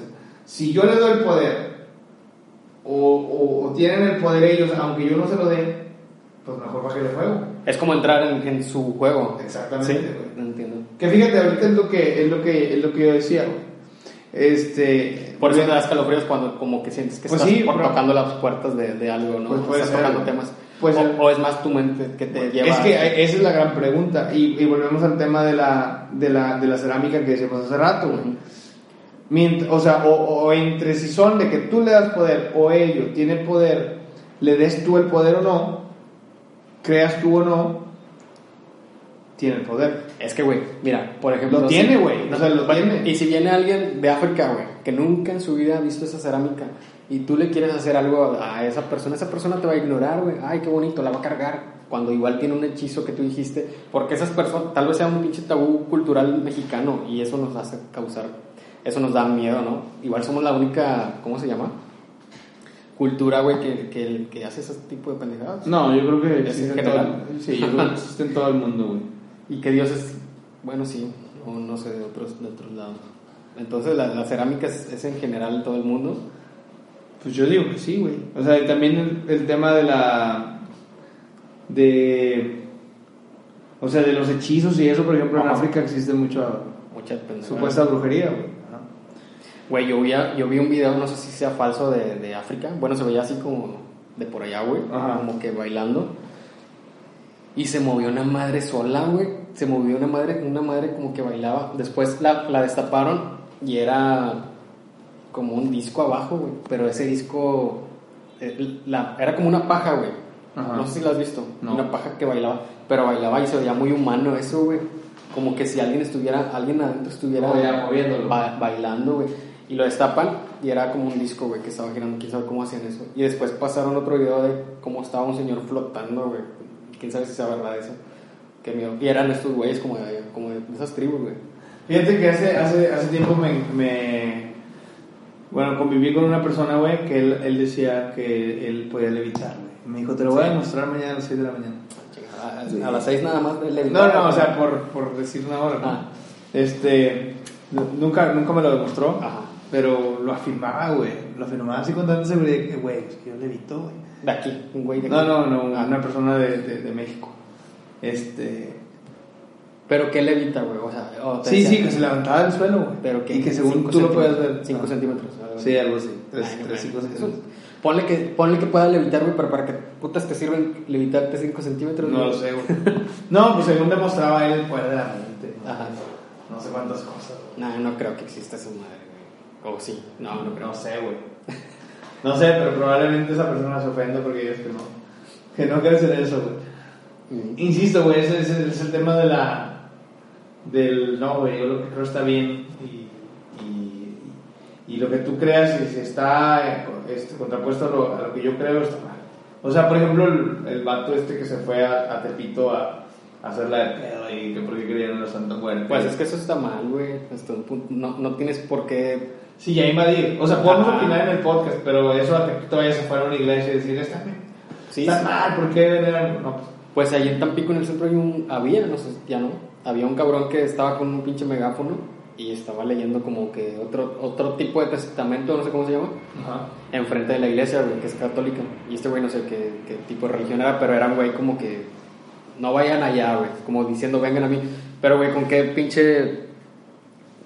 si yo les doy el poder, o, o- o tienen el poder ellos, aunque yo no se lo dé, pues mejor baje el juego. Es como entrar en, en su juego. Exactamente, Sí, güey. entiendo. Que fíjate, ahorita es lo que, es lo que, es lo que yo decía, güey. Este. Por eso te da escalofríos cuando como que sientes que Pues estás sí, por tocando las puertas de, de algo, ¿no? Pues estás ser, tocando güey. temas. Puede o, es más tu mente que te lleva... Es que esa es la gran pregunta. Y, y volvemos al tema de la, de la, de la cerámica que decíamos hace rato, güey. Mient- o sea, o, o entre si son de que tú le das poder o ellos tienen poder, le des tú el poder o no, creas tú o no, tiene el poder. Es que, güey, mira, por ejemplo... Lo tiene, güey, o sea, lo bueno, tiene. Y si viene alguien de África, güey, que nunca en su vida ha visto esa cerámica y tú le quieres hacer algo a esa persona, esa persona te va a ignorar, güey. Ay, qué bonito, la va a cargar. Cuando igual tiene un hechizo que tú dijiste, porque esas personas, tal vez sea un pinche tabú cultural mexicano y eso nos hace causar, eso nos da miedo, ¿no? Igual somos la única, ¿cómo se llama? Cultura, güey, que, que, que hace ese tipo de pendejadas. No, yo creo que Es existe en todo, sí, yo creo que existe en todo el mundo, güey. <laughs> Y que Dios es, bueno, sí, o no sé, de otros, de otros lados. Entonces la, la cerámica es, es en general en todo el mundo. Pues yo digo que sí, güey. O sea, también el, el tema de la. de. O sea, de los hechizos y eso, por ejemplo, en. África existe mucha Mucha supuesta brujería, güey. Güey, yo, vi yo vi un video, no sé si sea falso, de, de África. Bueno, se veía así como de por allá, güey. Como que bailando. Y se movió una madre sola, güey. Se movió una madre, una madre como que bailaba. Después la, la destaparon y era como un disco abajo, güey. Pero ese disco eh, la- era como una paja, güey. Ajá. No sé si la has visto. No. Una paja que bailaba. Pero bailaba y se veía muy humano eso, güey. Como que si alguien estuviera, alguien adentro estuviera moviéndolo. ba- bailando, güey. Y lo destapan y era como un disco, güey, que estaba girando. Quién sabe cómo hacían eso. Y después pasaron otro video de cómo estaba un señor flotando, güey. Quién sabe si sea verdad eso. Qué miedo. Y eran estos güeyes como de, como de esas tribus, güey. Fíjate que hace, hace, hace tiempo me, me- Bueno, conviví con una persona, güey, que él, él decía que él podía levitar, güey. Me dijo, te lo voy a demostrar mañana a las 6 de la mañana. A, a las seis nada más le No, no, o sea, por, por decir una hora, ¿no? Ah. Este. nu- Nunca, nunca me lo demostró, Ajá. pero lo afirmaba, güey. Lo afirmaba así con tanta seguridad que, güey, es que yo levito, güey. De aquí, un güey de aquí. No, no, no, Ah. una persona de, de, de México. Este. Pero ¿qué levita, güey? O sea, o te Sí, sí, que se levantaba del suelo, güey. Pero que Y que según cinco tú lo puedes centímetros, ver. 5 Ah. centímetros. algo. Sí, algo así. Ay, 3, no, 5 eso- centímetros. Ponle que, ponle que pueda levitar, güey, pero para que putas te sirven levitarte 5 centímetros. No lo sé, güey. <laughs> No, pues según demostraba él el poder de la mente. ¿no? Ajá. No sé cuántas cosas. güey. No, no creo que exista esa madre, güey. O sí. No, no creo. No sé, güey. No sé, pero probablemente esa persona se ofenda porque dices que no. Que no quiere hacer eso, güey. Mm. Insisto, güey, ese, ese es el tema de la. Del. No, güey, yo lo que creo está bien. Y. Y, y lo que tú creas, si, si está este, contrapuesto a lo, a lo que yo creo, está mal. O sea, por ejemplo, el, el vato este que se fue a, a Tepito a, a hacerla de pedo y que porque creían en la Santa Muerte. Pues es que eso está mal, güey. Hasta un punto- No, no tienes por qué. Sí, ya invadir. O sea, podemos opinar en el podcast, pero eso a que tú vayas afuera a una iglesia y decir, está bien. Sí, está sí. mal, ¿por qué veneran? No, pues, Pues ahí en Tampico, en el centro, hay un. Había, no sé, ya no. Había un cabrón que estaba con un pinche megáfono y estaba leyendo como que otro, otro tipo de testamento, no sé cómo se llama, ajá. enfrente de la iglesia, güey, que es católica. Y este güey no sé qué, qué tipo de religión era, pero era un güey como que. No vayan allá, güey. Como diciendo, vengan a mí. Pero, güey, con qué pinche.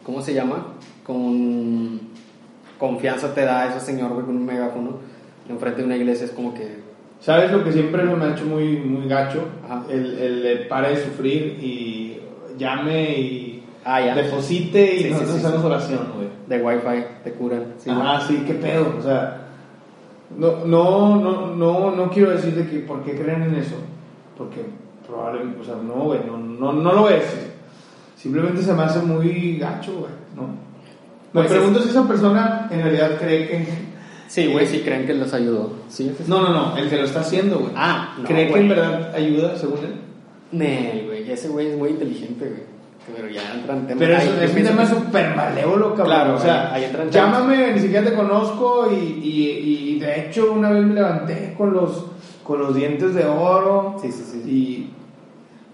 ¿Cómo se llama? Con confianza te da ese señor, güey, con un megáfono enfrente de una iglesia. Es como que. ¿Sabes lo que siempre me ha hecho muy, muy gacho? El, el de pare de sufrir y llame y Ah, ya. deposite y Sí, nosotros sí, hacemos sí. oración, güey. De wifi, te curan. Sí, ah, sí, qué pedo, o sea, no, no, no, no, no quiero decir de que por qué creen en eso, porque probablemente, o sea, no, güey, no, no, no lo es. Simplemente se me hace muy gacho, güey, ¿no? Me Pues pregunto si esa persona en realidad cree que... Sí, güey, sí creen que los ayudó. Sí. No, no, no, el que lo está haciendo, güey. Ah, no, ¿Cree que güey. en verdad ayuda, según él? Nel, güey, ese güey es muy inteligente, güey. Pero ya entran temas. Pero ahí eso que es un tema súper malévolo, cabrón. Claro, o sea, ahí- ahí entran llámame, ni siquiera te conozco y, y, y de hecho una vez me levanté con los, con los dientes de oro. Sí, sí, sí. Y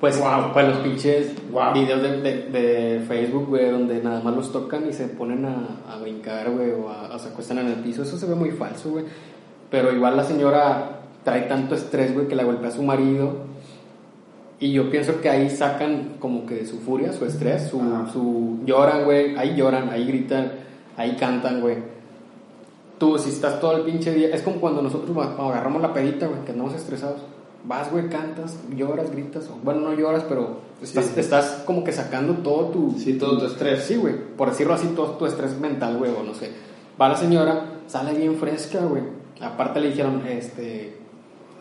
Pues, Wow. pues los pinches Wow. videos de, de, de Facebook, güey, donde nada más los tocan y se ponen a, a brincar, güey, o, a- o se acuestan en el piso. Eso se ve muy falso, güey. Pero igual la señora trae tanto estrés, güey, que la golpea a su marido. Y yo pienso que ahí sacan como que su furia, su estrés, su, su lloran, güey, ahí lloran, ahí gritan, ahí cantan, güey. Tú, si estás todo el pinche día, es como cuando nosotros agarramos la pedita, güey, que andamos estresados. Vas, güey, cantas, lloras, gritas, o, bueno, no lloras, pero estás, Sí. estás como que sacando todo tu... Sí, todo tu estrés. Sí, güey, por decirlo así, todo tu estrés mental, güey, o no sé. Va la señora, sale bien fresca, güey. Aparte le dijeron, este,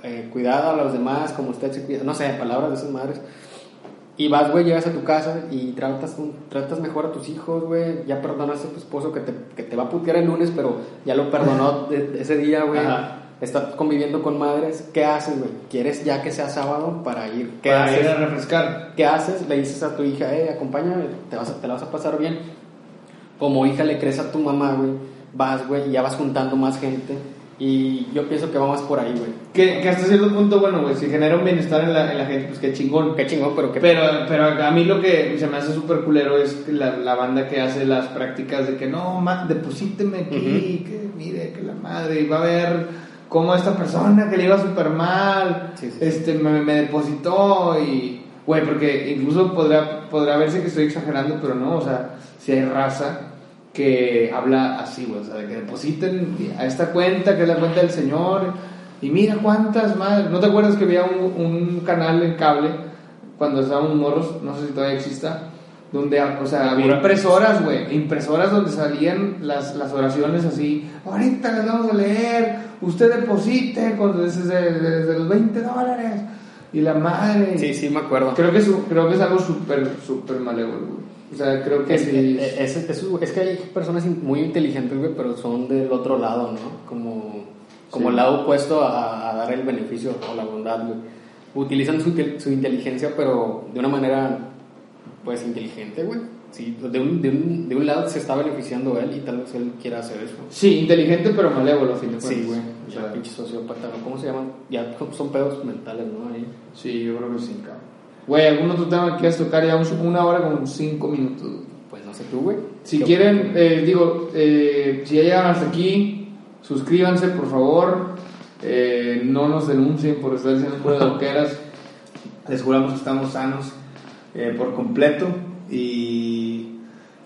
eh, cuidado a los demás, como usted se cuida, no sé, palabras de esas madres. Y vas, güey, llegas a tu casa y tratas, tratas mejor a tus hijos, güey. Ya perdonaste a tu esposo que te, que te va a putear el lunes, pero ya lo perdonó <laughs> ese día, güey. Ajá. Está conviviendo con madres. ¿Qué haces, güey? ¿Quieres ya que sea sábado para ir? ¿Qué para haces? ir a refrescar. ¿Qué haces? Le dices a tu hija, eh, acompáñame, te, vas a- te la vas a pasar bien. Como hija le crees a tu mamá, güey. Vas, güey, y ya vas juntando más gente. Y yo pienso que va más por ahí, güey. Que, que hasta cierto punto, bueno, güey, si genera un bienestar en la, en la gente, pues qué chingón. Qué chingón, pero qué... Pero, pero a mí lo que se me hace súper culero es la, la banda que hace las prácticas de que no, ma, deposíteme aquí, que mire, que la madre, y va a ver cómo esta persona que le iba súper mal, sí, sí. este, me, me depositó y, güey, porque incluso podrá, podrá verse que estoy exagerando, pero no, o sea, si hay raza que habla así, güey, o sea, de que depositen a esta cuenta, que es la cuenta del Señor, y mira cuántas madres, ¿no te acuerdas que había un, un canal en cable cuando estábamos morros, no sé si todavía exista, donde, o sea, había impresoras, güey, impresoras donde salían las, las oraciones así, ahorita les vamos a leer, usted deposite con, desde, desde los 20 dólares, y la madre... Sí, sí, me acuerdo. Creo que, es, creo que es algo súper, súper malévolo, güey. O sea, creo que Es, sí... es, es- es- es que hay personas muy inteligentes, güey, pero son del otro lado, ¿no? Como, como Sí. el lado opuesto a, a dar el beneficio o la bondad, güey. Utilizan su, su inteligencia, pero de una manera, pues, inteligente, güey. Sí, de un, de, un, de un lado se está beneficiando él y tal vez él quiera hacer eso. Sí, inteligente pero malévolo, cuentas. Sí, güey. O sea, pinche sociópata, ¿no? ¿cómo se llaman? Ya <laughs> son pedos mentales, ¿no? Ahí. sí, yo creo que sí, cabrón. Güey, ¿algún otro tema que quieras tocar? Ya un- una hora con cinco minutos. Pues no sé tú, güey. Si ¿Qué- quieren, eh, digo, eh, si ya llegan hasta aquí, suscríbanse, por favor. Eh, no nos denuncien por estar diciendo puras loqueras. <laughs> Les juramos que estamos sanos eh, por completo. Y,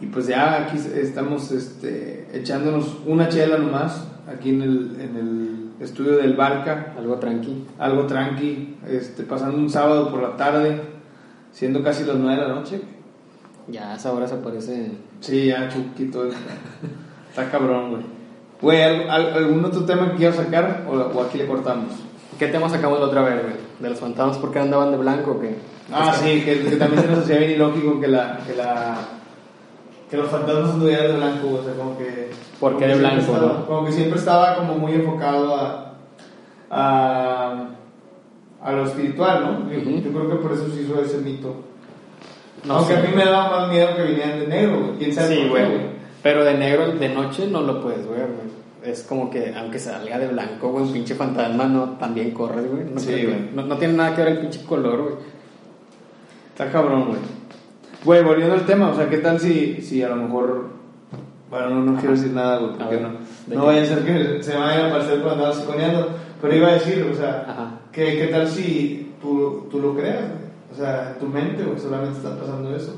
y pues ya aquí estamos este, echándonos una chela nomás, aquí en el, en el estudio del Barca, Algo tranqui. algo tranqui, este, pasando un sábado por la tarde, siendo casi las 9 de la noche. Ya a esa hora se parece. Sí, ya chuquito. Está cabrón, güey. Güey, ¿al- al- ¿algún otro tema que quieras sacar o, o aquí le cortamos? ¿Qué tema sacamos la otra vez, güey? ¿De los fantasmas porque andaban de blanco o qué? Ah, sí, que, que también se nos hacía bien ilógico que la... Que la que los fantasmas anduvieran de blanco, o sea, como que... ¿Por como qué que de blanco, estaba- no? Como que siempre estaba como muy enfocado a... a, a lo espiritual, ¿no? Yo, Ujú. yo creo que por eso se hizo ese mito. No Aunque a mí me daba más miedo que vinieran de negro, güey. ¿Quién sabe Sí, güey. Pero de negro de noche no lo puedes ver, güey. Es como que, aunque salga de blanco, güey, un pinche fantasma no también corre, güey. No, Sí, güey. no, no tiene nada que ver el pinche color, güey. Está cabrón, güey. Güey, volviendo al tema, o sea, ¿qué tal si, si a lo mejor... Bueno, no, no quiero decir nada, güey, porque ver, no, ¿de no vaya a ser que se me vaya a aparecer cuando andaba psiconeando. Pero iba a decir, o sea. ¿qué, qué tal si tú, tú lo creas, güey? O sea, tu mente, güey, solamente está pasando eso.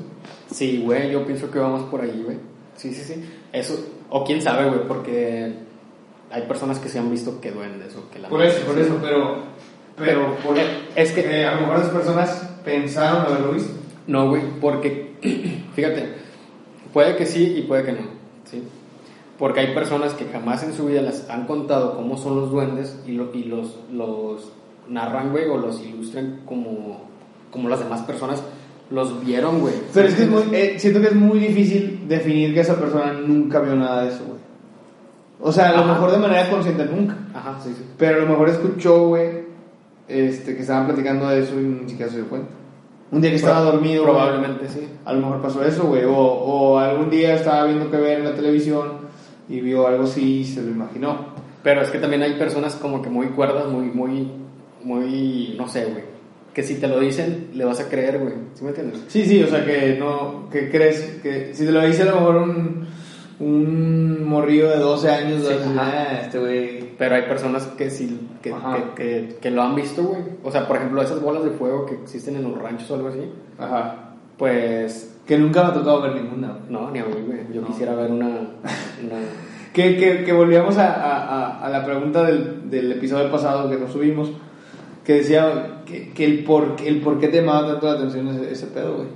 Sí, güey, yo pienso que vamos por ahí, güey. Sí, sí, sí. Eso, o quién sabe, güey, porque hay personas que se han visto que duendes o que la Por eso, por eso, pero... Pero, por, Es que- eh, a lo mejor las personas pensaron haberlo visto. No, güey, porque, <clears throat> fíjate, puede que sí y puede que no, ¿sí? Porque hay personas que jamás en su vida las han contado cómo son los duendes y, lo- y los, los narran, güey, o los ilustran como, como las demás personas los vieron, güey. Pero es que es muy, eh, siento que es muy difícil definir que esa persona nunca vio nada de eso, güey. O sea, a lo Ajá. mejor de manera consciente nunca. Ajá, sí, sí. Pero a lo mejor escuchó, güey, este, que estaban platicando de eso y ni siquiera se dio cuenta. Un día que estaba dormido, güey, Probablemente sí. a lo mejor pasó eso, güey. O, o algún día estaba viendo que ver en la televisión y vio algo así y se lo imaginó. Pero es que también hay personas como que muy cuerdas, muy, muy, muy, no sé, güey. Que si te lo dicen, le vas a creer, güey. ¿Sí me entiendes? Sí, sí, o sea que no, que crees, que si te lo dice a lo mejor un, un morrillo de 12 años, Sí, vas a decir, ajá. "Ah, este güey. Pero hay personas que sí, que, que, que- que lo han visto, güey. O sea, por ejemplo, esas bolas de fuego que existen en los ranchos o algo así. Ajá. Pues, Que nunca me ha tocado ver ninguna, no, ni a mí, güey. Yo No. quisiera ver una, una... <laughs> Que, que, que volvíamos a, a- a- la pregunta del, del episodio pasado que nos subimos, que decía que, que el, por, el por qué te llamaba tanto la atención ese, ese pedo, güey.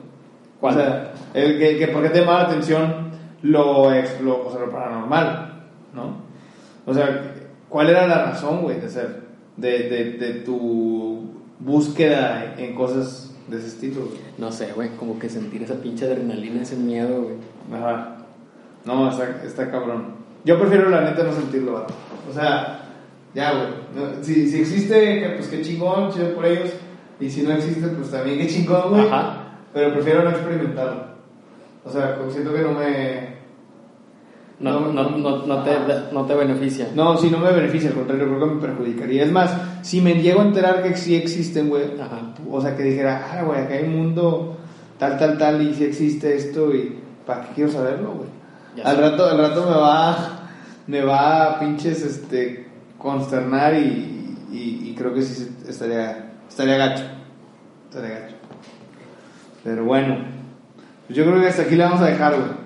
O sea, el que, que por qué te llamaba la atención lo, ex- lo, o sea, lo paranormal, ¿no? O sea, ¿cuál era la razón, güey, de ser, de, de, de tu búsqueda en cosas de ese estilo, güey? No sé, güey. Como que sentir esa pinche adrenalina, ese miedo, güey. Ajá. No, está, está cabrón. Yo prefiero la neta no sentirlo, vato. O sea, ya, güey. Si, si existe, pues qué chingón, chido por ellos. Y si no existe, pues también qué chingón, güey. Ajá. Pero prefiero no experimentarlo. O sea, siento que no me. No, No, no, no, te, no te beneficia. No, si no me beneficia, al contrario, creo que me perjudicaría. Es más, si me llego a enterar que sí existen, güey. O sea, que dijera, ah, güey, acá hay un mundo tal, tal, tal, y si existe esto, y ¿para qué quiero saberlo, güey? Al sé. rato, al rato me va, me va a pinches, este, consternar y, y, y creo que sí estaría, estaría gacho. Estaría gacho. Pero bueno, pues yo creo que hasta aquí le vamos a dejar, güey.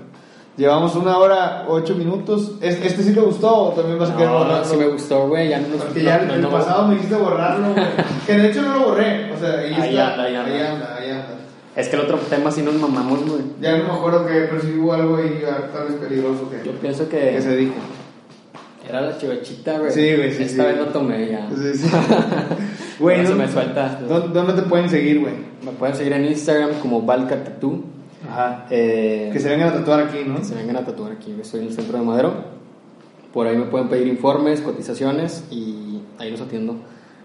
Llevamos una hora, ocho minutos. ¿Es- ¿Este sí te gustó o también vas a querer No, no, borrarlo? sí me gustó, güey. Ya no nos... Porque ya no, no, el no- pasado me hiciste borrarlo, güey. <laughs> Que de hecho no lo borré. O sea, ahí, Ahí está. anda, ahí anda. ahí anda, ahí anda. Es que el otro tema sí nos mamamos, güey. Ya no me acuerdo que percibo algo ahí ah, tal vez peligroso que, Yo pienso que que se dije. era la chivechita, güey. Sí, güey, sí, Esta sí. vez lo tomé ya. Sí, sí. <laughs> Güey, Ahora se ¿dónde- me suelta. ¿dónde, te pueden seguir, güey? Me pueden seguir en Instagram como Valka Tattoo. Ajá. Eh, Que se vengan a tatuar aquí, ¿no? que se vengan a tatuar aquí. Estoy en el centro de Madero. Por ahí me pueden pedir informes, cotizaciones y ahí los atiendo.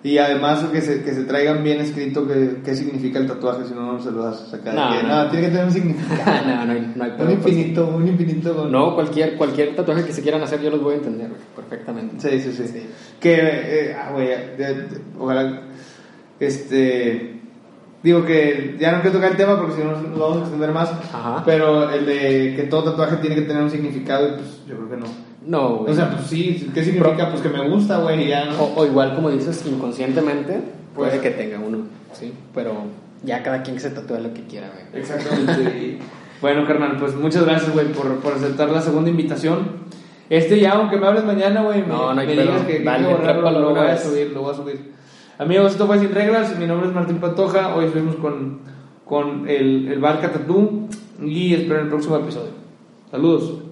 Y además que se, que se traigan bien escrito qué, qué significa el tatuaje, si no, no se lo vas a sacar. No, Que- no. tiene que tener un significado. <laughs> no, no hay, no hay un pues. infinito, un infinito. con- No, cualquier, cualquier tatuaje que se quieran hacer yo los voy a entender perfectamente. Sí, sí, sí. Sí. Que, eh, ah, güey, ojalá, este, digo que ya no quiero tocar el tema porque si no nos vamos a extender más, Ajá. pero el de que todo tatuaje tiene que tener un significado, pues yo creo que no. No, güey. O sea, pues sí, ¿qué significa? Pues que me gusta, güey, y ya, ¿no? O, o igual como dices, inconscientemente puede Pues- que tenga uno, ¿sí? Pero ya cada quien que se tatúe lo que quiera, güey. Exactamente. <laughs> bueno, carnal, pues muchas gracias, güey, por, por aceptar la segunda invitación. Este ya, aunque me hables mañana, güey, me, No, no hay me digas que, Dale, que borrarlo, lo una voy a vez. subir, lo voy a subir. Amigos, esto fue Sin Reglas. Mi nombre es Martín Pantoja. Hoy estuvimos con, con el, el Barca Tatú. Y espero en el próximo episodio. Saludos.